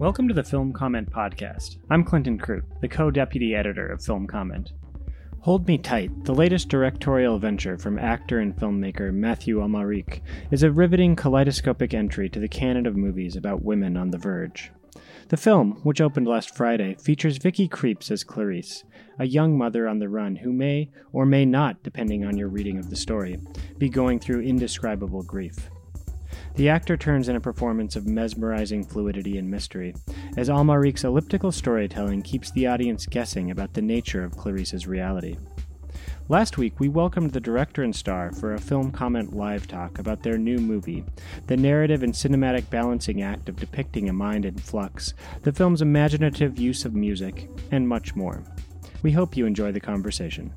Welcome to the Film Comment Podcast. I'm Clinton Krute, the co deputy editor of Film Comment. Hold Me Tight, the latest directorial venture from actor and filmmaker Mathieu Amalric, is a riveting kaleidoscopic entry to the canon of movies about women on the verge. The film, which opened last Friday, features Vicky Krieps as Clarisse, a young mother on the run who may, or may not, depending on your reading of the story, be going through indescribable grief. The actor turns in a performance of mesmerizing fluidity and mystery, as Amalric's elliptical storytelling keeps the audience guessing about the nature of Clarisse's reality. Last week, we welcomed the director and star for a film comment live talk about their new movie, the narrative and cinematic balancing act of depicting a mind in flux, the film's imaginative use of music, and much more. We hope you enjoy the conversation.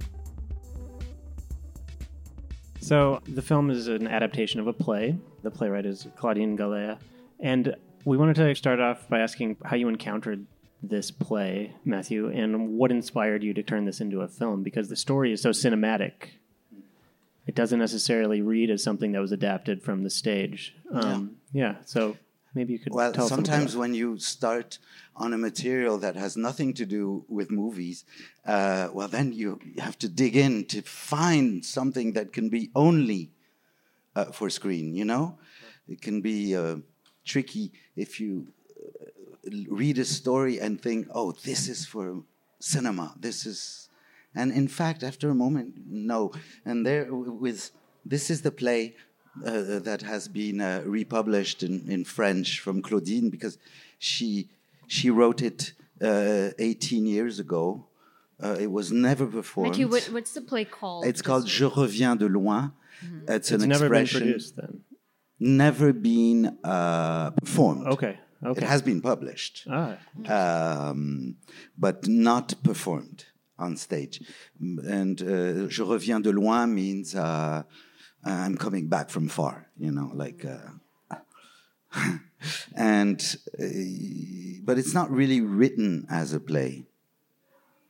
So, the film is an adaptation of a play. The playwright is Claudine Galea. And we wanted to start off by asking how you encountered this play, Mathieu, and what inspired you to turn this into a film because the story is so cinematic. It doesn't necessarily read as something that was adapted from the stage. Um, yeah. yeah. So maybe you could well sometimes when you start on a material that has nothing to do with movies uh, well then you have to dig in to find something that can be only uh, for screen you know it can be uh, tricky if you read a story and think oh this is for cinema this is and in fact after a moment no and there with this is the play uh, that has been uh, republished in, in French from Claudine because she she wrote it uh, 18 years ago. Uh, it was never performed. Mathieu, what, what's the play called? It's called Je reviens de loin. Mm-hmm. It's, it's an never expression. Been produced, then. Never been uh, performed. Okay. Okay. It has been published, ah, um, but not performed on stage. And uh, Je reviens de loin means uh, I'm coming back from far, you know, like. Uh, and uh, but it's not really written as a play.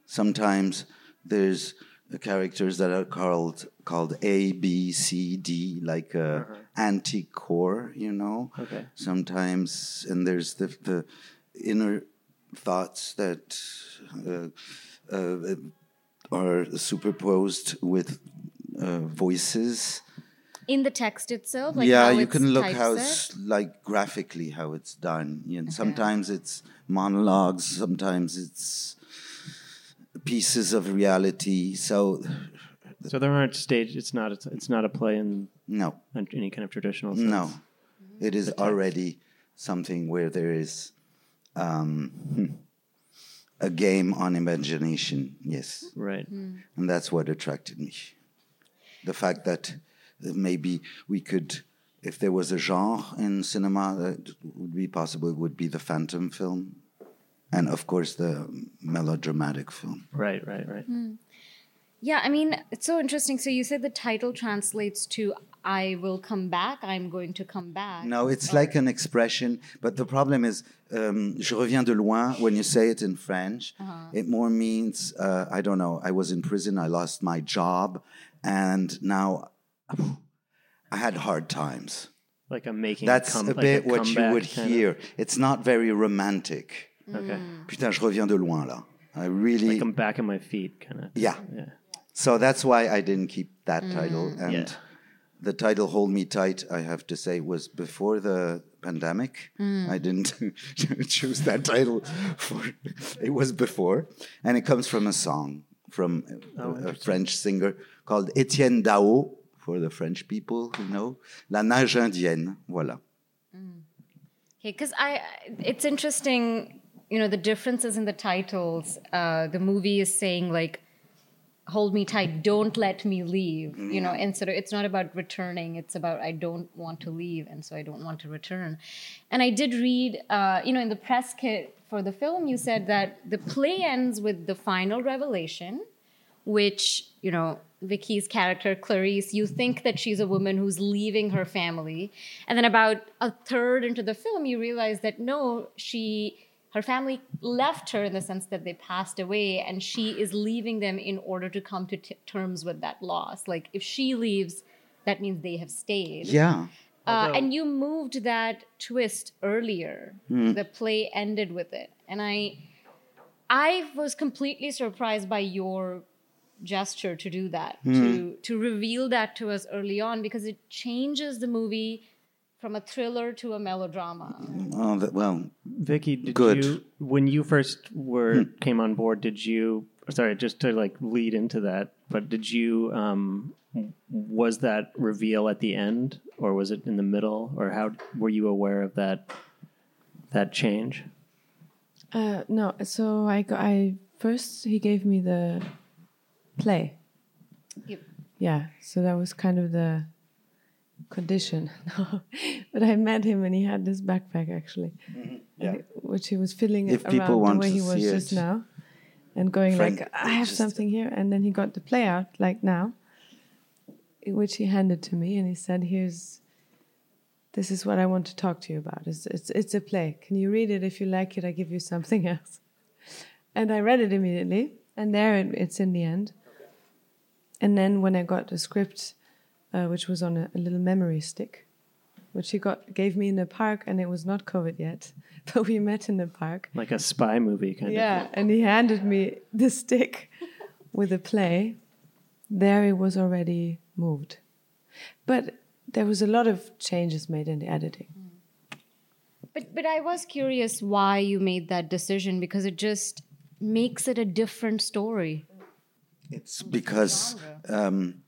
Sometimes there's characters that are called called A, B, C, D, like a uh-huh. anti-core, you know. Okay. Sometimes, and there's the the inner thoughts that uh, uh, are superposed with uh, voices in the text itself like yeah you can look how it's like graphically how it's done And okay. sometimes it's monologues sometimes it's pieces of reality so so there aren't stage it's not it's it's not a play in no. any kind of traditional sense. no it is already something where there is um, a game on imagination yes. Right. Mm. and that's what attracted me. The fact that maybe we could, if there was a genre in cinema that would be possible, it would be the phantom film, and of course the melodramatic film. Right, right, right. Mm. Yeah, I mean, it's so interesting. So you said the title translates to I will come back, I'm going to come back. No, it's or... like an expression, but the problem is, um, je reviens de loin, when you say it in French, uh-huh. it more means, uh, I don't know, I was in prison, I lost my job, and now I had hard times. Like I'm making. That's a, com- a bit like a what you would hear. Of. It's not very romantic. Okay. Putain, je reviens de loin là. I really. Like I'm back on my feet, kind of. Yeah. Yeah. So that's why I didn't keep that mm. title. And yeah. the title "Hold Me Tight," I have to say, was before the pandemic. Mm. I didn't choose that title for. It was before, and it comes from a song from oh, a, a French singer called Etienne Daho for the French people who know. La nage indienne, voilà. Mm. Okay, because I, it's interesting, you know, the differences in the titles. Uh, the movie is saying like, "Hold me tight, don't let me leave," you know, and so it's not about returning. It's about I don't want to leave, and so I don't want to return. And I did read, uh, you know, in the press kit for the film, you said that the play ends with the final revelation, which you know Vicky's character, Clarisse, you think that she's a woman who's leaving her family. And then about a third into the film, you realize that no, she her family left her in the sense that they passed away, and she is leaving them in order to come to t- terms with that loss. Like if she leaves, that means they have stayed. Yeah. Uh, and you moved that twist earlier. The play ended with it, and I, I was completely surprised by your gesture to do that, to to reveal that to us early on, because it changes the movie from a thriller to a melodrama. Oh, that, well, Vicky, did Good. you when you first were came on board? Did you? Sorry, just to like lead into that, but did you? Um, was that reveal at the end, or was it in the middle, or how were you aware of that that change? Uh, no, so I, go- I first he gave me the play. Yep. Yeah, so that was kind of the condition. but I met him and he had this backpack actually, mm-hmm. Yeah. which he was filling If around the way he was just it. now, and going Frank, like, "I have something here," and then he got the play out like now, which he handed to me, and he said, "Here's." This is what I want to talk to you about. It's, it's, it's a play. Can you read it? If you like it, I give you something else. And I read it immediately, and there it, it's in the end. And then when I got the script, uh, which was on a, a little memory stick, which he got gave me in the park, and it was not COVID yet, but we met in the park. Like a spy movie kind of. Yeah, and he handed me the stick with the play. There it was already moved, but there was a lot of changes made in the editing. But but I was curious why you made that decision because it just makes it a different story. It's because um,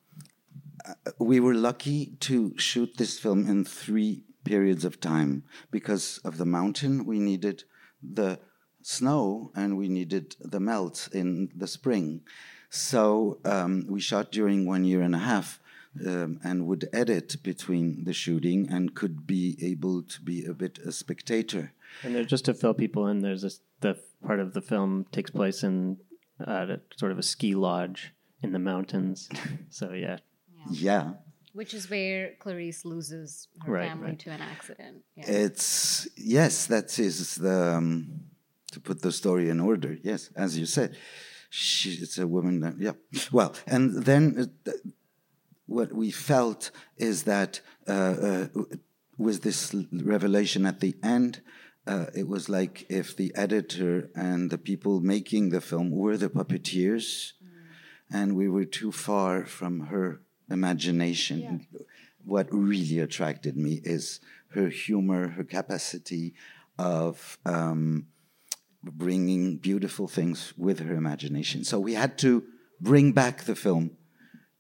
we were lucky to shoot this film in three periods of time. Because of the mountain, we needed the snow and we needed the melt in the spring. So um, we shot during one year and a half. Um, and would edit between the shooting and could be able to be a bit a spectator. And there, just to fill people in, there's this the part of the film takes place in uh, sort of a ski lodge in the mountains. so yeah, Yeah, Which is where Clarisse loses her Right, family right. to an accident. Yeah. It's yes, that is the um, to put the story in order. Yes, as you said, she, it's a woman. That, yeah. Well, and then uh, what we felt is that uh, uh, with this revelation at the end. Uh, it was like if the editor and the people making the film were the puppeteers, and we were too far from her imagination. What really attracted me is her humor, her capacity of um, bringing beautiful things with her imagination. So we had to bring back the film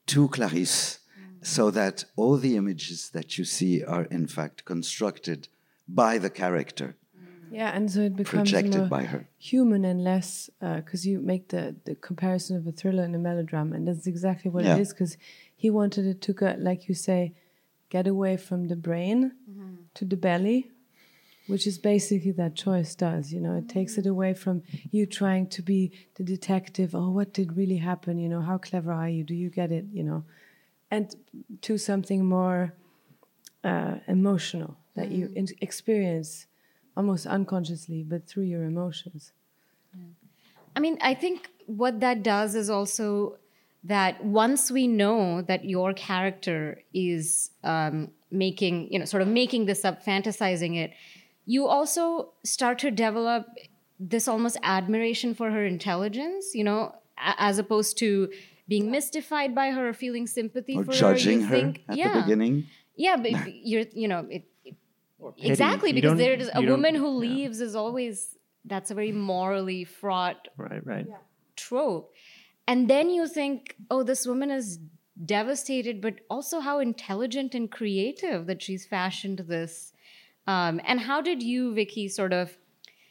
to Clarisse mm. so that all the images that you see are in fact constructed by the character, mm. Yeah, and so it becomes projected more by her. human and less uh, because you make the, the comparison of a thriller and a melodrama, and that's exactly what Yeah. it is. Because he wanted it to go, like you say, get away from the brain to the belly, which is basically that choice does. You know, it takes it away from you trying to be the detective. Oh, what did really happen? You know, how clever are you? Do you get it? You know, and to something more uh, emotional that you in- experience almost unconsciously, but through your emotions. I mean, I think what that does is also that once we know that your character is um, making, you know, sort of making this up, fantasizing it, you also start to develop this almost admiration for her intelligence, you know, a- as opposed to being mystified by her or feeling sympathy Or for judging her. her You think, at yeah, the beginning. yeah, but you're, you know, it, it- exactly You because there is a woman who yeah. leaves is always that's a very morally fraught right, right. trope. And then you think, oh, this woman is devastated, but also how intelligent and creative that she's fashioned this. Um, and how did you, Vicky, sort of,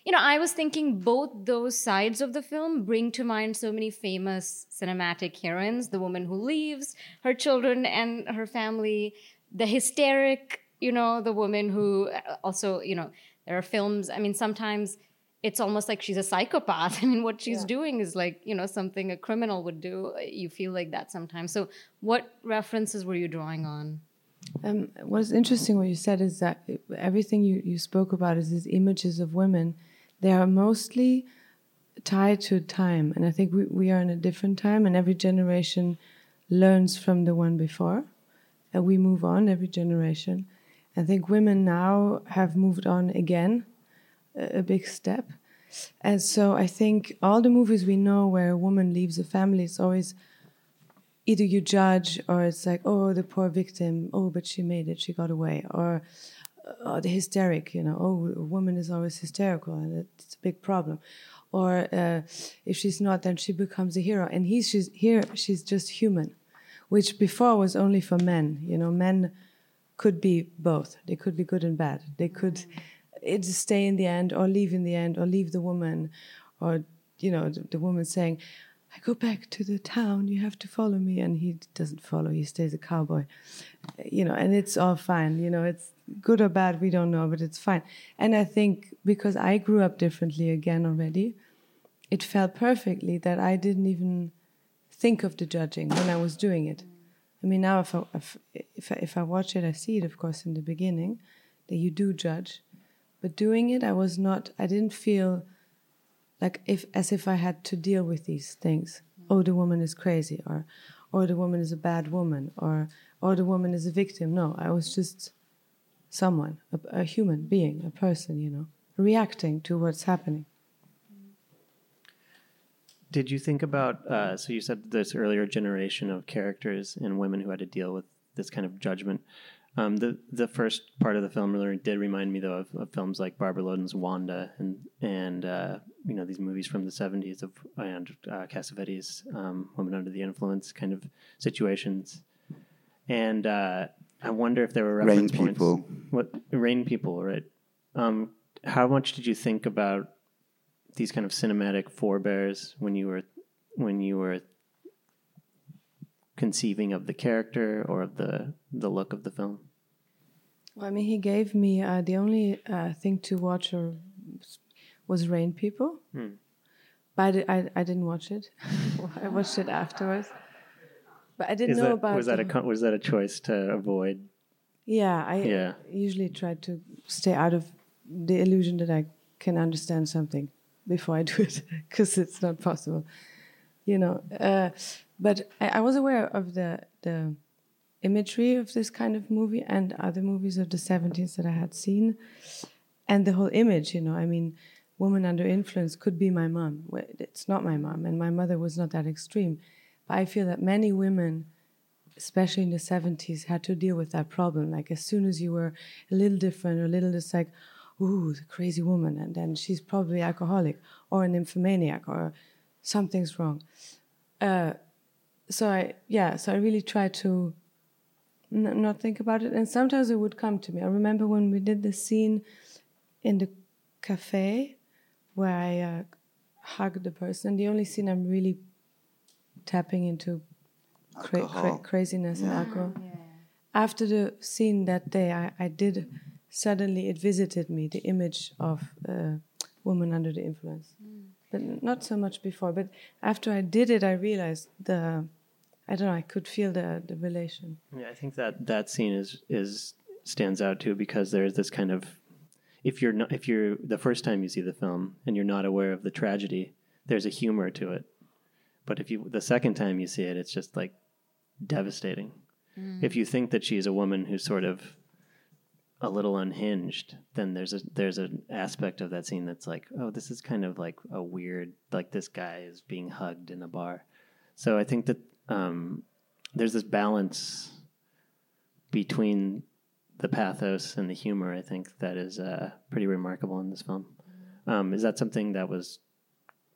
you know, I was thinking both those sides of the film bring to mind so many famous cinematic heroines the woman who leaves her children and her family, the hysteric, you know, the woman who uh, also, you know, there are films, I mean, sometimes it's almost like she's a psychopath. I mean, what she's doing is like, you know, something a criminal would do. You feel like that sometimes. So, what references were you drawing on? Um, what's interesting what you said is that everything you, you spoke about is these images of women they are mostly tied to time. And I think we, we are in a different time, and every generation learns from the one before. And we move on every generation. I think women now have moved on again, a, big step. And so I think all the movies we know where a woman leaves a family, it's always either you judge or it's like, oh, the poor victim, oh, but she made it, she got away, or oh, the hysteric, you know, oh, a woman is always hysterical and it's a big problem. Or uh, if she's not, then she becomes a hero. And he's she's, here, she's just human, which before was only for men. You know, men could be both. They could be good and bad. They could mm. Stay in the end or leave in the end or leave the woman or, you know, the, the woman saying, I go back to the town, you have to follow me. And he doesn't follow, he stays a cowboy. You know, and it's all fine. You know, it's good or bad, we don't know, but it's fine. And I think because I grew up differently again already, it felt perfectly that I didn't even think of the judging when I was doing it. I mean, now if I, if, if I, if I watch it, I see it, of course, in the beginning that you do judge. But doing it, I was not, I didn't feel like if as if I had to deal with these things. Oh, the woman is crazy, or or the woman is a bad woman, or or the woman is a victim. No, I was just someone, a, a human being, a person, you know, reacting to what's happening. Did you think about? Uh, so you said this earlier generation of characters and women who had to deal with this kind of judgment. Um, the the first part of the film really did remind me though of, of films like Barbara Loden's Wanda and and uh, you know these movies from the seventies of and uh, Cassavetes, um, Women Under the Influence kind of situations, and uh, I wonder if there were reference Rain points. People. What Rain People, right? Um, how much did you think about these kind of cinematic forebears when you were when you were conceiving of the character or of the the look of the film? Well, I mean, he gave me uh, the only uh, thing to watch or was Rain People, hmm. but I, I, I didn't watch it. I watched it afterwards, but I didn't Is know that, about. Was that a was that a choice to avoid? Yeah, I yeah. usually try to stay out of the illusion that I can understand something before I do it because it's not possible, you know. Uh, but I, I, was aware of the the imagery of this kind of movie and other movies of the 70s that I had seen, and the whole image. You know, I mean, woman under influence could be my mom. It's not my mom, and my mother was not that extreme. But I feel that many women, especially in the 70s, had to deal with that problem. Like as soon as you were a little different or a little, it's like ooh, the crazy woman, and then she's probably alcoholic or an nymphomaniac or something's wrong. Uh, so I, yeah, so I really try to n- not think about it, and sometimes it would come to me. I remember when we did the scene in the cafe where I uh, hugged the person. The only scene I'm really tapping into cra- cra- craziness yeah. and alcohol. Yeah. After the scene that day, I, I did suddenly it visited me the image of a woman under the influence. Mm. But not so much before. But after I did it, I realized the I don't know. I could feel the the relation. Yeah, I think that that scene is is stands out too because there's this kind of if you're not if you're the first time you see the film and you're not aware of the tragedy, there's a humor to it. But if you the second time you see it, it's just like devastating. Mm. If you think that she's a woman who's sort of a little unhinged, then there's a there's an aspect of that scene that's like, oh, this is kind of like a weird, like this guy is being hugged in a bar. So I think that um, there's this balance between the pathos and the humor. I think that is uh, pretty remarkable in this film. Um, is that something that was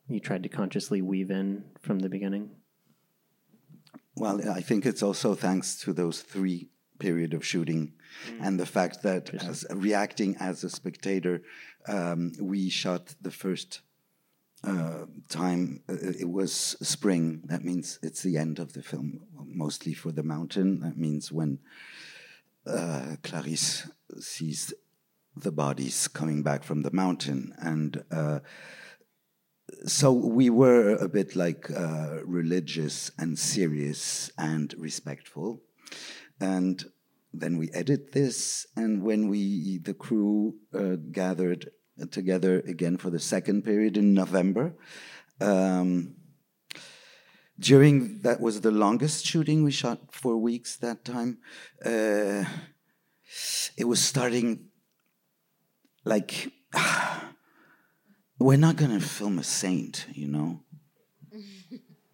you tried to consciously weave in from the beginning? Well, I think it's also thanks to those three period of shooting, mm. and the fact that as reacting as a spectator, um, we shot the first uh, time. Uh, it was spring. That means it's the end of the film, mostly for the mountain. That means when uh, Clarisse sees the bodies coming back from the mountain, and uh, so we were a bit like uh, religious and serious and respectful and then we edit this and when we the crew uh, gathered together again for the second period in November. Um, during that was the longest shooting. We shot four weeks that time. Uh, it was starting like we're not going to film a saint you know?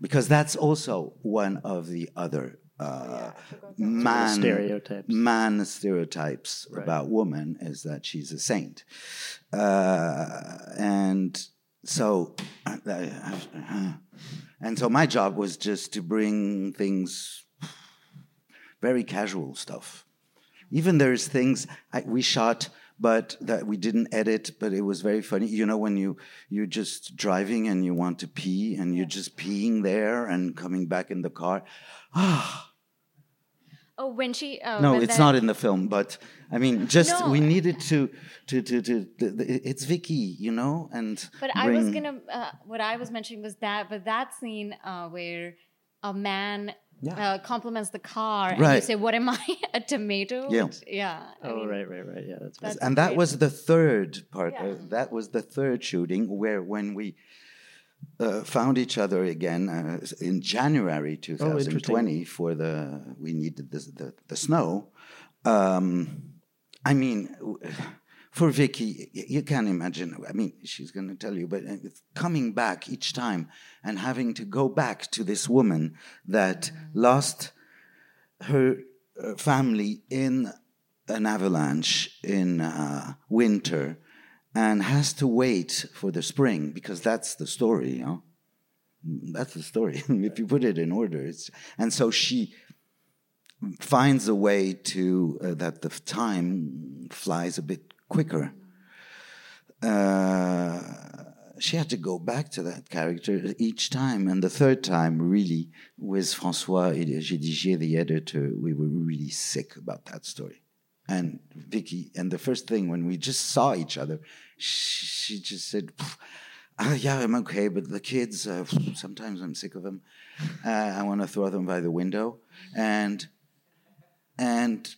Because that's also one of the other uh, man Stereotypes. man stereotypes about woman is that she's a saint. Uh, and so uh, and so my job was just to bring things very casual stuff. Even there's things I, we shot but that we didn't edit but it was very funny you know when you you're just driving and you want to pee and you're just peeing there and coming back in the car ah Oh, when she. Uh, no, it's not in the film, but I mean, just No. we needed to, to, to, to, it's Vicky, you know, and But I was gonna. Uh, what I was mentioning was that, but that scene uh, where a man Yeah. uh, compliments the car and you say, "What am I? A tomato?" Yeah. Which- yeah. I Oh, mean, right, right, right. Yeah, that's. That's and that was the third part. Yeah. Uh, that was the third shooting where when we uh, found each other again uh, in January 2020 for the we needed the the, the snow. Um, I mean, w- for Vicky, you can't imagine. I mean, she's going to tell you, but uh, coming back each time and having to go back to this woman that lost her uh, family in an avalanche in uh, winter and has to wait for the spring because that's the story, you know? That's the story. if you put it in order, it's, and so she finds a way to uh, that the time flies a bit quicker. Uh, she had to go back to that character each time, and the third time, really, with Francois Gédigier, the editor, we were really sick about that story. And Vicky, and the first thing when we just saw each other, she, she just said, "Ah, "Yeah, I'm okay, but the kids, uh, sometimes I'm sick of them. Uh, I want to throw them by the window." And and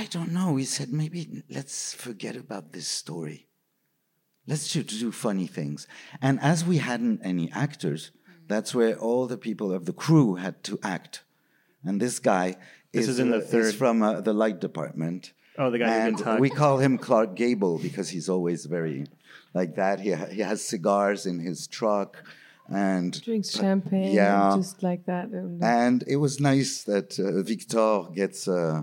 I don't know. He said maybe let's forget about this story. Let's ju- do funny things. And as we hadn't any actors, that's where all the people of the crew had to act. And this guy This is, is in the third- from uh, the light department. Oh, the guy who and gets hugged. we call him Clark Gable because he's always very like that. He ha- he has cigars in his truck, and Drinks champagne, yeah. just like that. and- and it was nice that uh, Victor gets. Uh,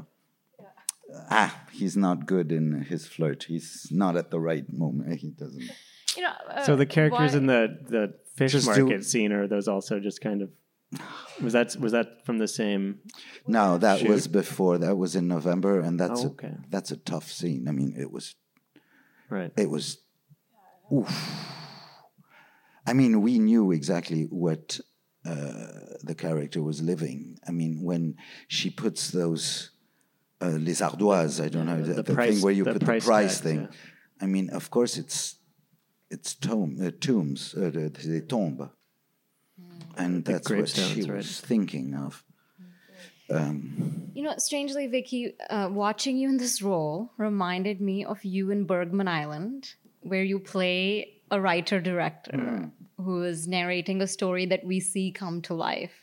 ah, he's not good in his flirt. He's not at the right moment. He doesn't. You know. Uh, So the characters why- in the the fish Just do- market scene are those also just kind of was that was that from the same? No, that Shoot. was before. That was in November, and that's Oh, a, okay. that's a tough scene. I mean, it was Right. it was. Oof. I mean, we knew exactly what uh, the character was living. I mean, when she puts those uh, les ardoises, I don't know the- the, the the price- thing where you the put price the price tags, thing. yeah. I mean, of course, it's it's tomb, uh, tombs, uh, the, the tombe, and that's what she gravestones, was thinking of. You know, strangely, Vicky, uh, watching you in this role reminded me of you in Bergman Island, where you play a writer director who is narrating a story that we see come to life.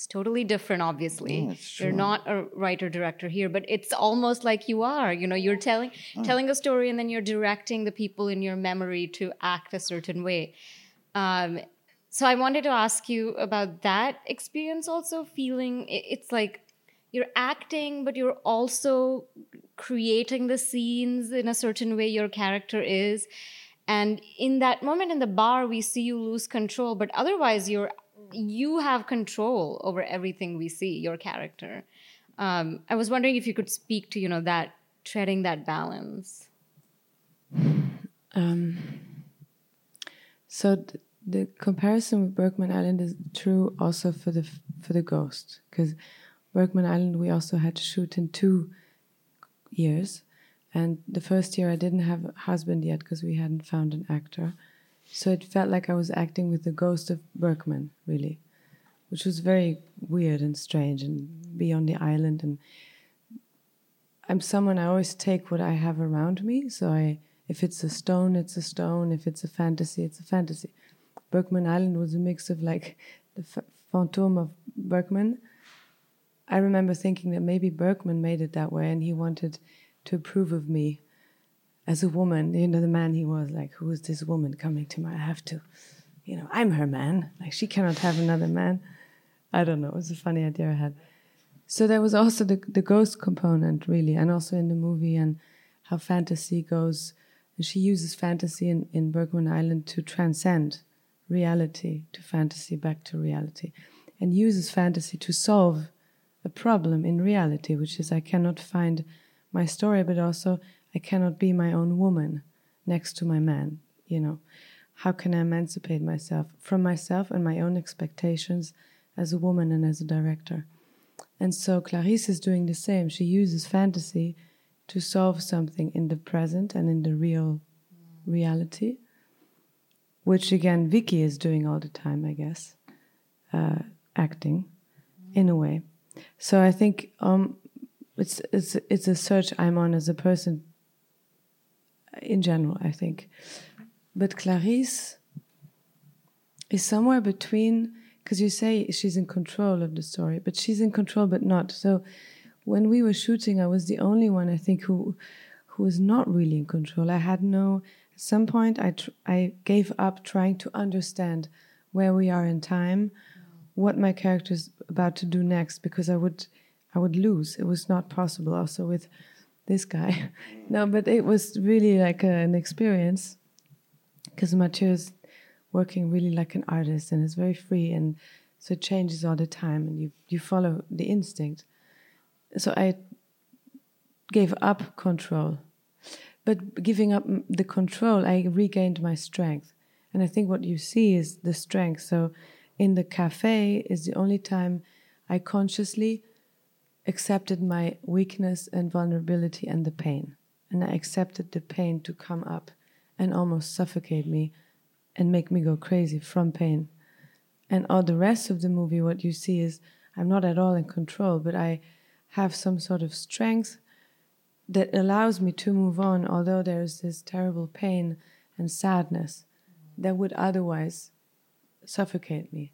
It's totally different, obviously. Yeah, You're not a writer director here, but it's almost like you are. You know, you're telling telling a story and then you're directing the people in your memory to act a certain way. Um, so I wanted to ask you about that experience also feeling it's like you're acting but you're also creating the scenes in a certain way your character is and in that moment in the bar we see you lose control but otherwise you're you have control over everything we see your character. Um, i was wondering if you could speak to you know that treading that balance. So th- the comparison with Bergman Island is true also for the for the ghost because Bergman Island we also had to shoot in two years, and the first year I didn't have a husband yet because we hadn't found an actor, so it felt like I was acting with the ghost of Bergman really, which was very weird and strange and be on the island and I'm someone I always take what I have around me. So I If it's a stone, it's a stone. If it's a fantasy, it's a fantasy. Bergman Island was a mix of like the phantom of Bergman. I remember thinking that maybe Bergman made it that way and he wanted to approve of me as a woman. You know, the man he was like, who is this woman coming to my, I have to, you know, I'm her man. Like, she cannot have another man. I don't know. It was a funny idea I had. So there was also the, the ghost component, really, and also in the movie and how fantasy goes. And she uses fantasy in, in Bergman Island to transcend reality to fantasy back to reality and uses fantasy to solve a problem in reality, which is I cannot find my story, but also I cannot be my own woman next to my man. You know, how can I emancipate myself from myself and my own expectations as a woman and as a director? And so Clarisse is doing the same. She uses fantasy to solve something in the present and in the real reality, which again Vicky is doing all the time, I guess, uh, acting in a way. So I think um, it's it's it's a search I'm on as a person in general. I think, but Clarisse is somewhere between because you say she's in control of the story, but she's in control, but not. So when we were shooting, I was the only one I think who who was not really in control. I had no. At some point, I I gave up trying to understand where we are in time, what my character is about to do next, because I would I would lose. It was not possible. Also with this guy, no, but it was really like an experience because Mathieu is working really like an artist and is very free and so it changes all the time and you you follow the instinct. So i gave up control. But giving up the control i regained my strength. And i think what you see is the strength. So in the cafe is the only time i consciously accepted my weakness and vulnerability and the pain and i accepted the pain to come up and almost suffocate me and make me go crazy from pain. And all the rest of the movie, what you see is I'm not at all in control, but I have some sort of strength that allows me to move on, although there's this terrible pain and sadness that would otherwise suffocate me.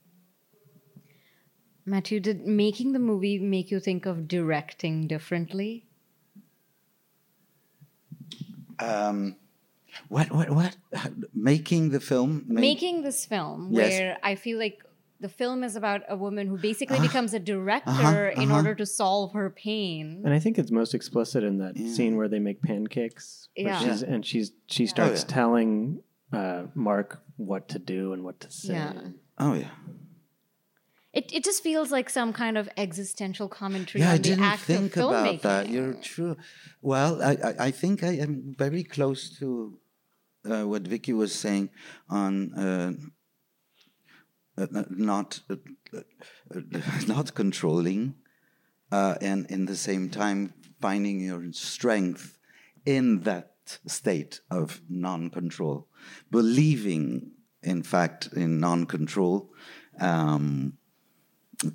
Mathieu, did making the movie make you think of directing differently? Um, what, what, what? Making the film? Ma- Making this film, Yes. where I feel like the film is about a woman who basically Uh-huh. becomes a director in order to solve her pain. And I think it's most explicit in that scene where they make pancakes. Yeah. she's, and she's she starts yeah. telling uh, Mark what to do and what to say. Yeah. Oh, yeah. It, it just feels like some kind of existential commentary Yeah, on I the didn't act think of filmmaking. about that. You're true. Well, I, I, I think I am very close to uh, what Vicky was saying on uh, uh, not uh, not controlling, uh, and in the same time finding your strength in that state of non-control, believing, in fact, in non-control. Um,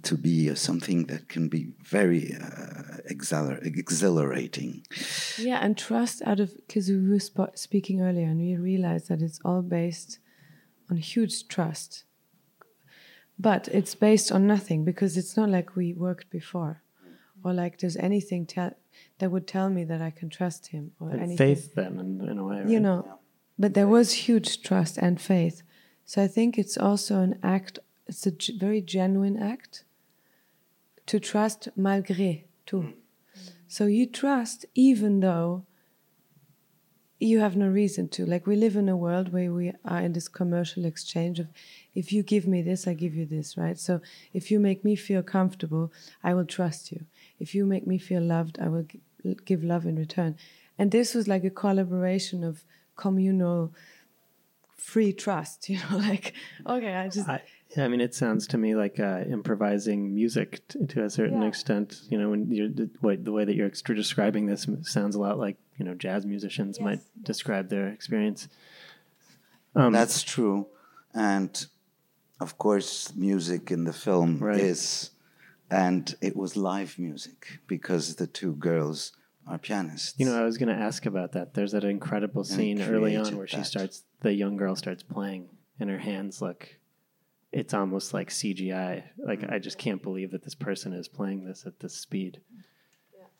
to be uh, something that can be very uh, exhilar- exhilarating. Yeah, and trust out of because we were sp- speaking earlier, and we realized that it's all based on huge trust. But it's based on nothing because it's not like we worked before, or like there's anything that would tell me that I can trust him or And anything. faith, then, in, in a way. you right? know. But there was huge trust and faith, so I think it's also an act. It's a very genuine act to trust malgré tout. Mm. So you trust even though you have no reason to. Like we live in a world where we are in this commercial exchange of if you give me this, I give you this, right? So if you make me feel comfortable, I will trust you. If you make me feel loved, I will gi- give love in return. And this was like a collaboration of communal free trust, you know, like okay, I just I, yeah, I mean, it sounds to me like uh, improvising music t- to a certain Yeah. extent. You know, when you're the way, the way that you're extra describing this sounds a lot like you know jazz musicians might describe their experience. Um, That's true. And of course, music in the film Right. is, and it was live music because the two girls are pianists. You know, I was going to ask about that. There's that incredible scene early on created where she starts, the young girl starts playing, and her hands look, it's almost like CGI. Like I just can't believe that this person is playing this at this speed.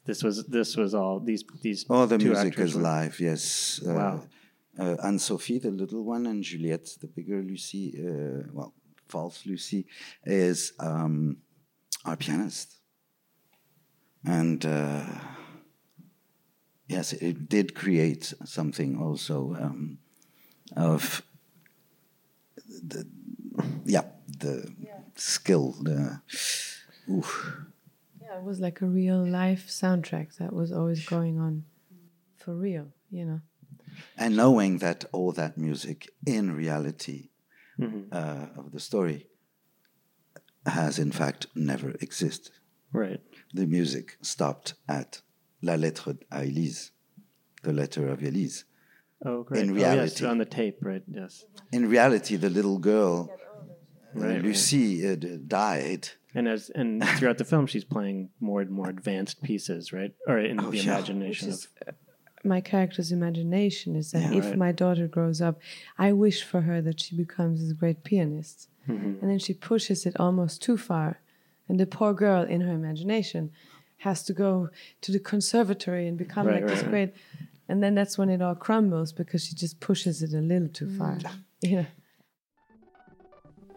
This was this was all these these. All the two music is were- live, yes. Uh, Wow. Uh, Anne Sophie, the little one, and Juliette, the bigger Lucy, uh, well, false Lucy, is um, our pianist. And uh, yes, it did create something also um, of the, yeah, the skill, the, oof. Yeah, it was like a real life soundtrack that was always going on for real, you know. and knowing that all that music in reality Mm-hmm. uh, of the story has in fact never existed. Right. The music stopped at La lettre à Élise, the letter of Élise. Oh, great. In Oh, yes, reality. on the tape, right? Yes. In reality, the little girl, uh, Right, right. Lucie, uh, died. And as and throughout the film, she's playing more and more advanced pieces, right? Or in Oh, the yeah. imagination is- of. My character's imagination is that Yeah. if Right. my daughter grows up, I wish for her that she becomes a great pianist. And then she pushes it almost too far. And the poor girl in her imagination has to go to the conservatory and become Right, like this right, great. And then that's when it all crumbles because she just pushes it a little too far. Yeah.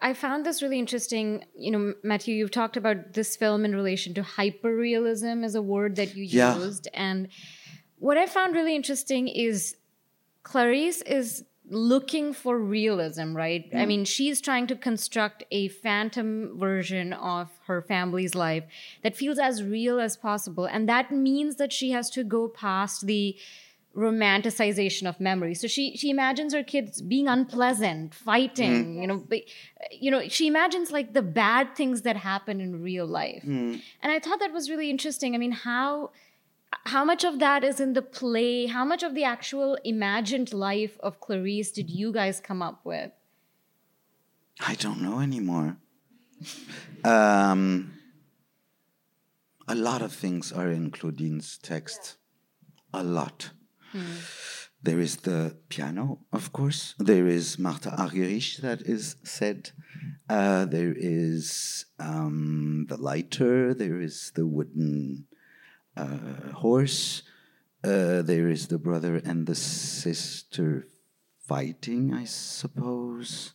I found this really interesting. You know, Mathieu, you've talked about this film in relation to hyperrealism as a word that you Yeah. used. And what I found really interesting is Clarisse is looking for realism, right? I mm. mean, she's trying to construct a phantom version of her family's life that feels as real as possible. And that means that she has to go past the romanticization of memory. So she she imagines her kids being unpleasant, fighting, you know, but, you know, she imagines like the bad things that happen in real life. And I thought that was really interesting. I mean, how how much of that is in the play? How much of the actual imagined life of Clarisse did you guys come up with? I don't know anymore. Um, a lot of things are in Claudine's text. A lot. There is the piano, of course. There is Martha Argerich that is said. Uh, there is um, the lighter. There is the wooden uh, horse. Uh, there is the brother and the sister fighting, I suppose.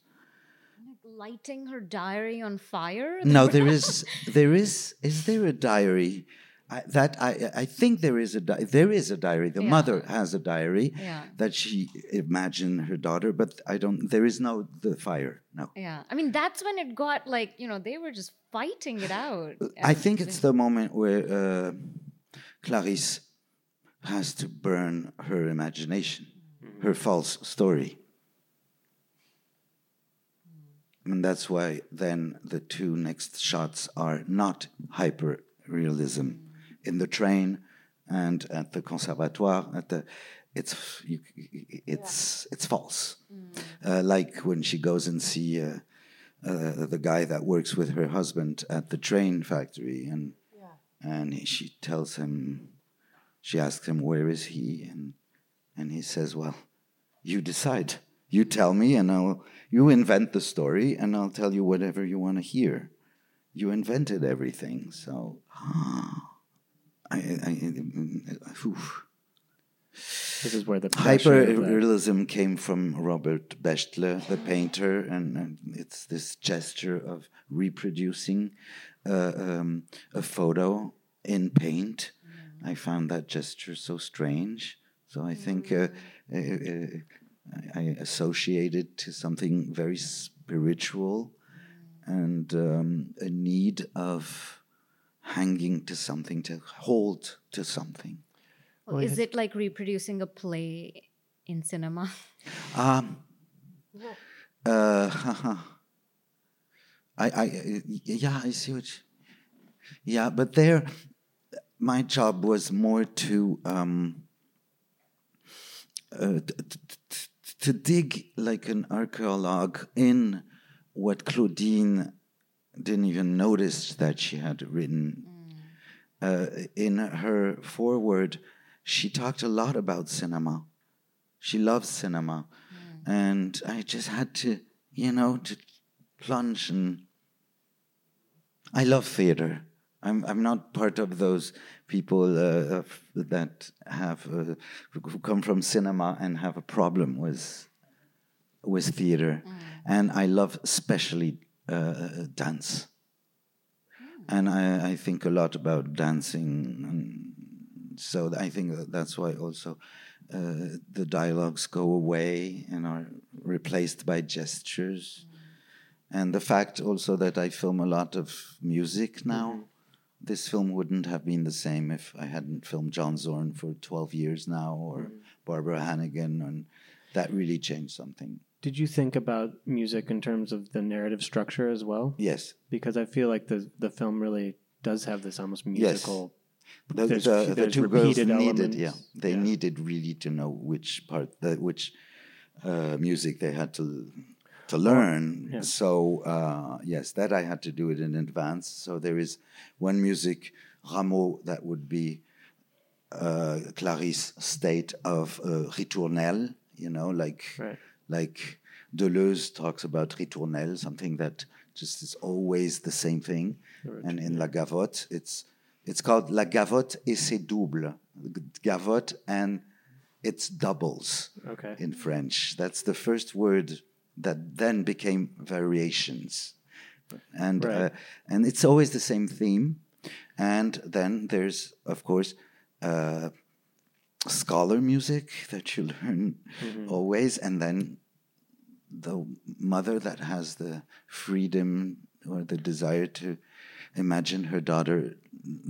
Lighting her diary on fire? No, there is, there is, is there a diary? I, that I, I think there is a di- there is a diary. The Yeah. mother has a diary Yeah. that she imagined her daughter, but I don't. There is no the fire. No, Yeah. I mean, that's when it got like, you know, they were just fighting it out. Uh, I think it's the moment where uh, Clarisse has to burn her imagination, mm-hmm. her false story. Mm. And that's why then the two next shots are not hyper realism. Mm. In the train and at the conservatoire, at the, it's you, it's it's false. Uh, like when she goes and see uh, uh, the guy that works with her husband at the train factory, and and she tells him, she asks him where is he, and and he says, well, you decide. You tell me, and I'll you invent the story, and I'll tell you whatever you want to hear. You invented everything, so. I, I, I. This is where the pressure of Hyperrealism came from Robert Bechtle, the painter, and, and it's this gesture of reproducing uh, um, a photo in paint. I found that gesture so strange. So I think uh, uh, uh, I I associate it to something very spiritual and um, a need of hanging to something, to hold to something. Well, is it like reproducing a play in cinema? Um, uh, I, I, yeah, I see what. You, yeah, but there, my job was more to um, uh, t- t- t- to dig like an archaeologue in what Claudine didn't even notice that she had written. Uh, in her foreword, she talked a lot about cinema. She loves cinema, and I just had to, you know, to plunge and. I love theater. I'm I'm not part of those people uh, that have uh, who come from cinema and have a problem with with theater, and I love especially uh, dance. And I, I think a lot about dancing, and so I think that that's why also uh, the dialogues go away and are replaced by gestures. And the fact also that I film a lot of music now. This film wouldn't have been the same if I hadn't filmed John Zorn for 12 years now or Barbara Hannigan. And that really changed something. Did you think about music in terms of the narrative structure as well? Yes. Because I feel like the the film really does have this almost musical. The, There's- the, the there's two girls needed, elements. yeah, they Yeah. needed really to know which part, uh, which uh, music they had to to learn. yeah. So uh, yes, that I had to do it in advance. So there is one music, Rameau, that would be uh, Clarisse state of uh, ritournelle, you know, like Right. Like Deleuze talks about ritournelle, something that just is always the same thing. And in La Gavotte, it's it's called La Gavotte et ses doubles. Gavotte and its doubles Okay. in French. That's the first word that then became variations. And Right. uh, and it's always the same theme. And then there's of course uh, scholar music that you learn always, and then the mother that has the freedom or the desire to imagine her daughter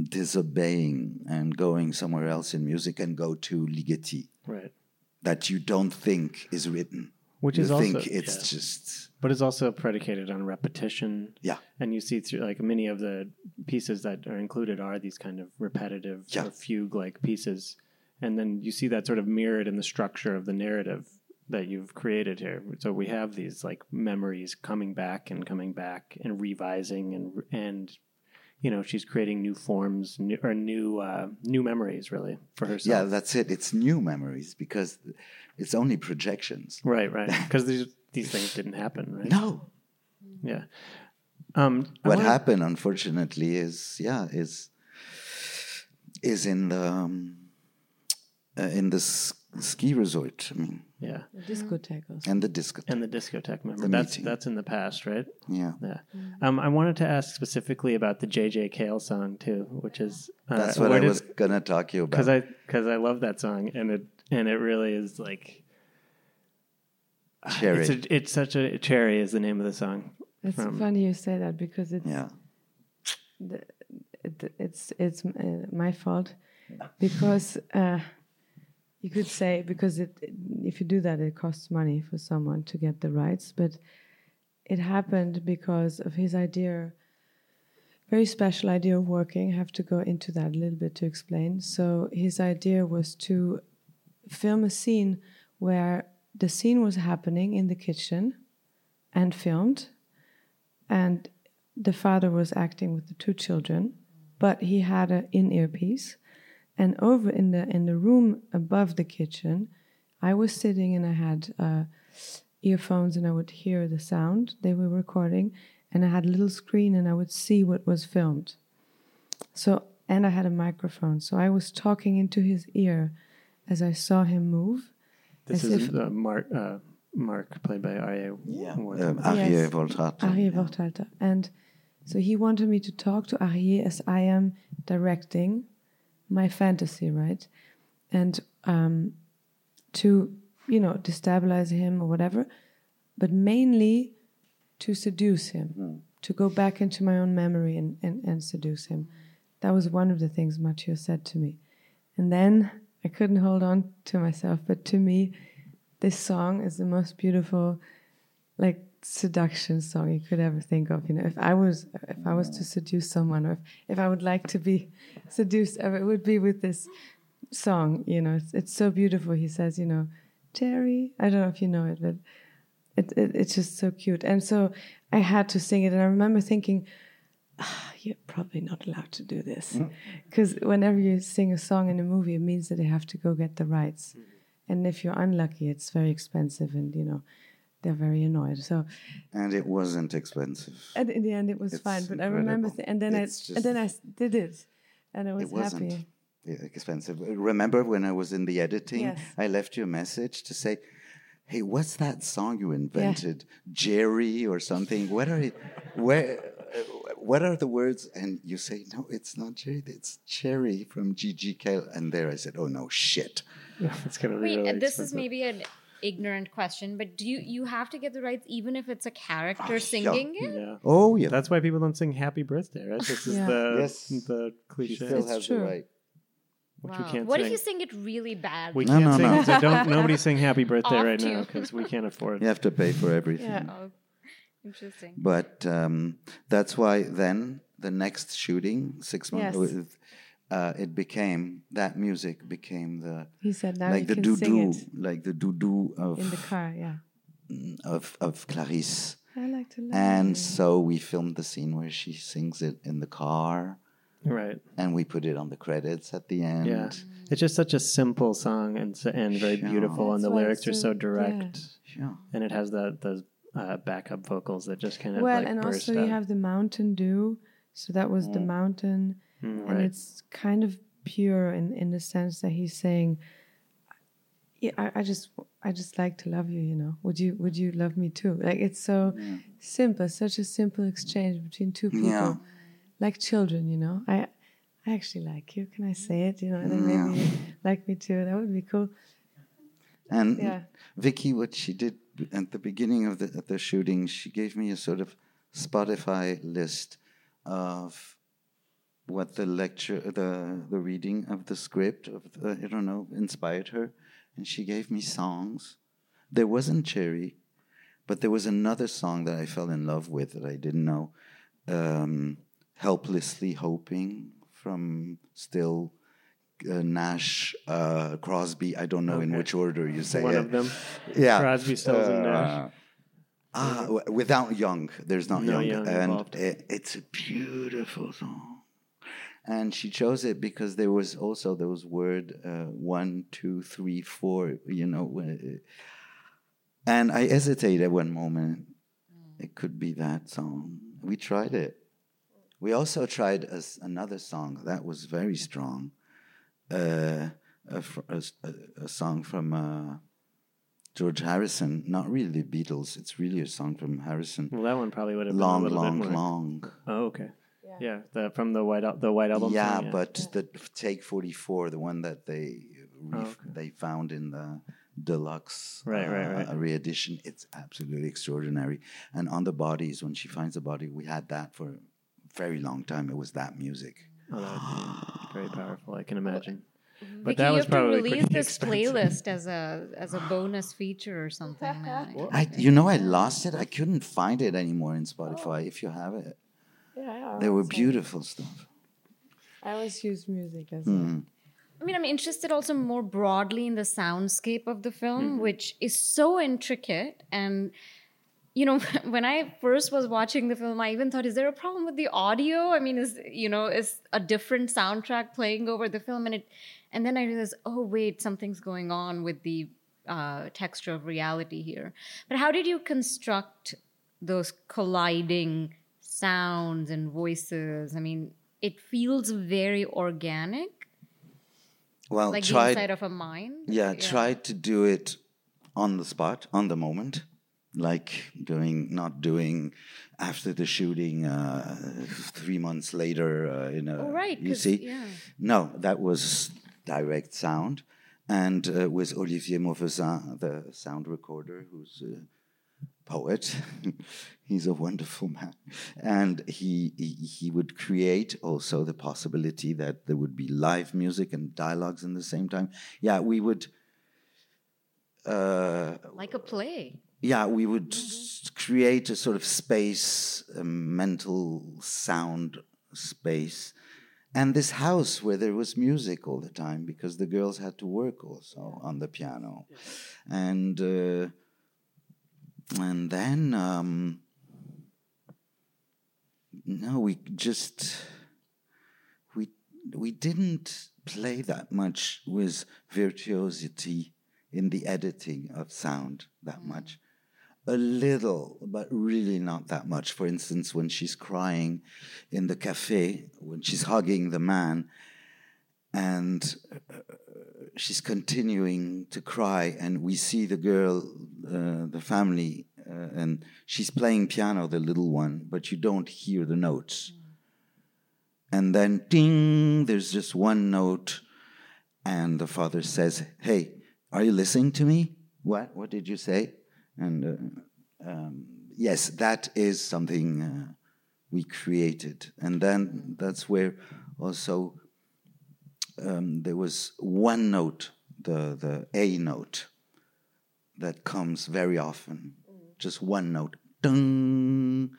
disobeying and going somewhere else in music and go to Ligeti Right. that you don't think is written. Which you is also- think it's yeah. just But it's also predicated on repetition. yeah. And you see through like many of the pieces that are included are these kind of repetitive Yeah. fugue like pieces. And then you see that sort of mirrored in the structure of the narrative that you've created here. So we have these like memories coming back and coming back and revising and and you know she's creating new forms new, or new uh, new memories really for herself. Yeah, that's it. It's new memories because it's only projections. Right, right. Because these these things didn't happen, right? No. Yeah. Um, What wanna- happened, unfortunately, is yeah, is is in the um, uh, in this ski resort. I mean, Yeah, The discotheque also. and the disco. and the discotheque member. The that's meeting. that's in the past, right? Yeah, Yeah. Um, I wanted to ask specifically about the JJ Cale song too, which is uh, that's what I was gonna talk to you about. because I because I love that song and it and it really is like Cherry. it's a, it's such a cherry is the name of the song. It's from- funny you say that because it's yeah, the, it, it's it's uh, my fault because uh, you could say because it if you do that it costs money for someone to get the rights but it happened because of his idea very special idea of working I have to go into that a little bit to explain so his idea was to film a scene where the scene was happening in the kitchen and filmed and the father was acting with the two children, but he had an in-ear piece. And over in the in the room above the kitchen, I was sitting and I had uh, earphones and I would hear the sound they were recording, and I had a little screen and I would see what was filmed. So and I had a microphone, so I was talking into his ear as I saw him move. This is if- uh, Mark uh, Mark played by Arya. yeah. Warden. Um, Ariel Yes. Voltato. Arieh Worthalter. And so he wanted me to talk to Arieh as I am directing my fantasy, right? And um, to, you know, destabilize him or whatever, but mainly to seduce him, to go back into my own memory and, and, and seduce him. That was one of the things Mathieu said to me. And then I couldn't hold on to myself. But to me, this song is the most beautiful, like seduction song you could ever think of. You know, if I was if I was to seduce someone, or if, if I would like to be seduced, it would be with this song. You know, it's it's so beautiful. He says, you know, Jerry. I don't know if you know it, but it, it it's just so cute. And so I had to sing it, and I remember thinking. "Ah, You're probably not allowed to do this because whenever you sing a song in a movie, it means that they have to go get the rights, and if you're unlucky, it's very expensive, and you know they're very annoyed. So And it wasn't expensive. and in the end, it was It's fine. But I remember, th- and then It's I and then I did it, and I was It wasn't happy. expensive. Remember when I was in the editing, Yes. I left you a message to say, "Hey, what's that song you invented, Jerry or something? What are it? Where? uh, What are the words?" And you say, "No, it's not Jerry. It's Cherry from JJ Cale." And there I said, "Oh no, shit." it's gonna be Wait, really this is maybe an ignorant question, but do you you have to get the rights even if it's a character Oh, yeah. singing it? Yeah. Oh yeah, That's why people don't sing "Happy Birthday," right? This is Yeah. the Yes. the she cliche, still It's has true. the right. which Wow. we can't What sing. if you sing it really bad? we No, can't no, sing. no. So don't nobody sing "Happy Birthday" Off right to. now because we can't afford. It. You have to pay for everything. Yeah. Oh, interesting. But um, that's why then the next shooting, six months, Yes. With, uh, it became that music became the He said, "Now like you the can doo sing doo, it like the doo doo of in the car." Yeah, of of Clarisse. I like to love And you. so we filmed the scene where she sings it in the car, Right. and we put it on the credits at the end. Yeah. It's just such a simple song and and very Sure. beautiful, and the lyrics it's are so- so direct, Sure. and it has the those uh, backup vocals that just kind of well, like and burst also you have the Mountain Dew, so that was the mountain, Mm, and it's kind of pure in in the sense that he's saying, "Yeah, I, I just I just like to love you. You know, would you would you love me too? Like it's so simple, such a simple exchange between two people, Yeah. like children. You know, I I actually like you. Can I say it? You know, and then maybe you like me too. That would be cool. And Yeah. Vicky, what she did at the beginning of the, of the shooting, she gave me a sort of Spotify list of what the lecture, the the reading of the script of the, I don't know inspired her, and she gave me songs. There wasn't Cherry, but there was another song that I fell in love with that I didn't know, um, "Helplessly Hoping" from Still. Uh, Nash, uh, Crosby. I don't know in which order you say it. one it. of them. Yeah, Crosby, Stills, and Nash. Uh, Ah, without Young, there's not No Young, Young and it, it's a beautiful song. And she chose it because there was also those word uh, one, two, three, four. You know, and I hesitated one moment. It could be that song. We tried it. We also tried a s another song that was very strong. Uh, a, fr- a s- a- a song from. Uh, George Harrison, not really the Beatles. It's really a song from Harrison. Well, that one probably would have Long, been a little long, bit more. long. Oh, okay. Yeah, the, from the white the white album. Yeah, song, but the take forty four, the one that they re- Oh, okay. they found in the deluxe Right, right, uh, right. re-edition, it's absolutely extraordinary. And on the bodies, when she finds the body, we had that for a very long time. It was that music. oh, that would be very powerful. I can imagine. But Vicky, that you was have to probably release pretty this expensive. playlist as a as a bonus feature or something. I, you know, I lost it. I couldn't find it anymore in Spotify. If you have it, Yeah, they were beautiful stuff. I always use music as Mm. I mean, I'm interested also more broadly in the soundscape of the film, which is so intricate. And, you know, when I first was watching the film, I even thought, is there a problem with the audio? I mean, is, you know, is a different soundtrack playing over the film? And it, and then I realized, oh, wait, something's going on with the uh, texture of reality here. But how did you construct those colliding sounds and voices? I mean, it feels very organic Well, like the inside of a mind. Yeah, tried to do it on the spot, on the moment, like doing, not doing after the shooting, uh, three months later. Uh, in a, Oh, right, You see, yeah. no, that was direct sound, and uh, with Olivier Mauvezin, the sound recorder, who's uh, poet. He's a wonderful man, and he, he he would create also the possibility that there would be live music and dialogues in the same time. Yeah, we would. Uh, Like a play. yeah, we would s- create a sort of space, a mental sound space, and this house where there was music all the time because the girls had to work also on the piano, and uh, and then um, no, we just we we didn't play that much with virtuosity in the editing of sound that much. A little, but really not that much. For instance, when she's crying in the cafe, when she's hugging the man, and uh, she's continuing to cry, and we see the girl, the family, uh, and she's playing piano, the little one, but you don't hear the notes. And then, ding, there's just one note, and the father says, Hey, are you listening to me? What? What did you say? And uh, um, yes, that is something uh, we created. And then that's where also um, there was one note, the, the A note, that comes very often. Just one note. Dung!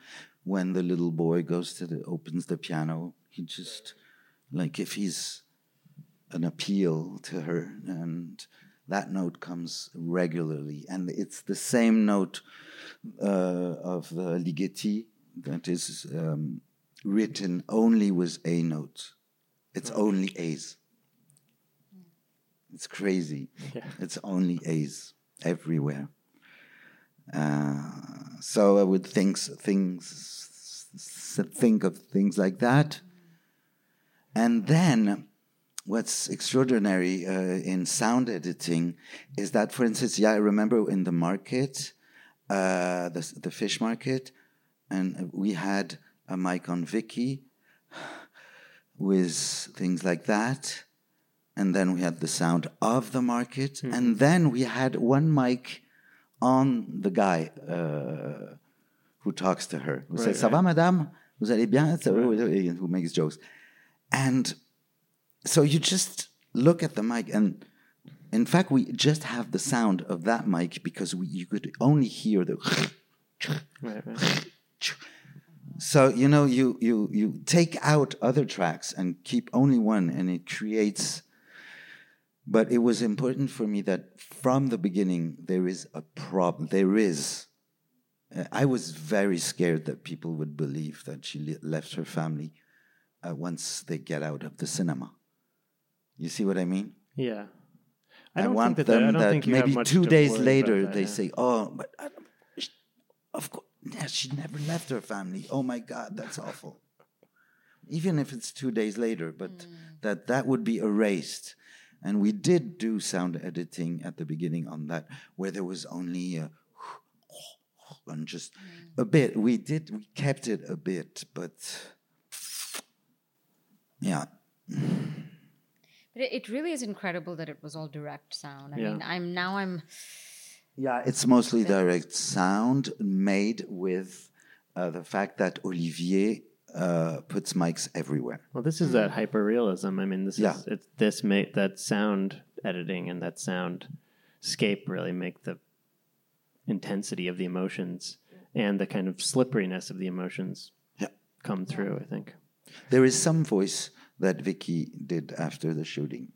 When the little boy goes to the, opens the piano, he just, like if he's an appeal to her and that note comes regularly and it's the same note uh, of the ligeti that is um, written only with a note it's only a's it's crazy Yeah. it's only a's everywhere uh, so i would think things think of things like that and then what's extraordinary uh, in sound editing is that, for instance, yeah, I remember in the market, uh, the, the fish market, and we had a mic on Vicky with things like that. And then we had the sound of the market. And then we had one mic on the guy uh, who talks to her, who Right, says, Ça va, right. madame? Vous allez bien? Who makes jokes. And so you just look at the mic, and in fact, we just have the sound of that mic because we, you could only hear the. Right, right. So you know, you you you take out other tracks and keep only one, and it creates. But it was important for me that from the beginning there is a problem. There is. Uh, I was very scared that people would believe that she le- left her family uh, once they get out of the cinema. You see what I mean? Yeah. I, don't want think that, them I don't that think maybe two days later that, they yeah. say, "Oh, but I don't, of course, yeah, she never left her family. Oh my God, that's awful." Even if it's two days later, but that that would be erased. And we did do sound editing at the beginning on that, where there was only a and just a bit. We did we kept it a bit, but yeah, But it, it really is incredible that it was all direct sound. I Yeah. mean, I'm now I'm Yeah, it's mostly direct sound made with uh, the fact that Olivier uh, puts mics everywhere. Well, this is that hyper realism. I mean, this Yeah. is it's this make that sound editing and that sound scape really make the intensity of the emotions and the kind of slipperiness of the emotions Yeah. come through. I think. There is some voice that Vicky did after the shooting,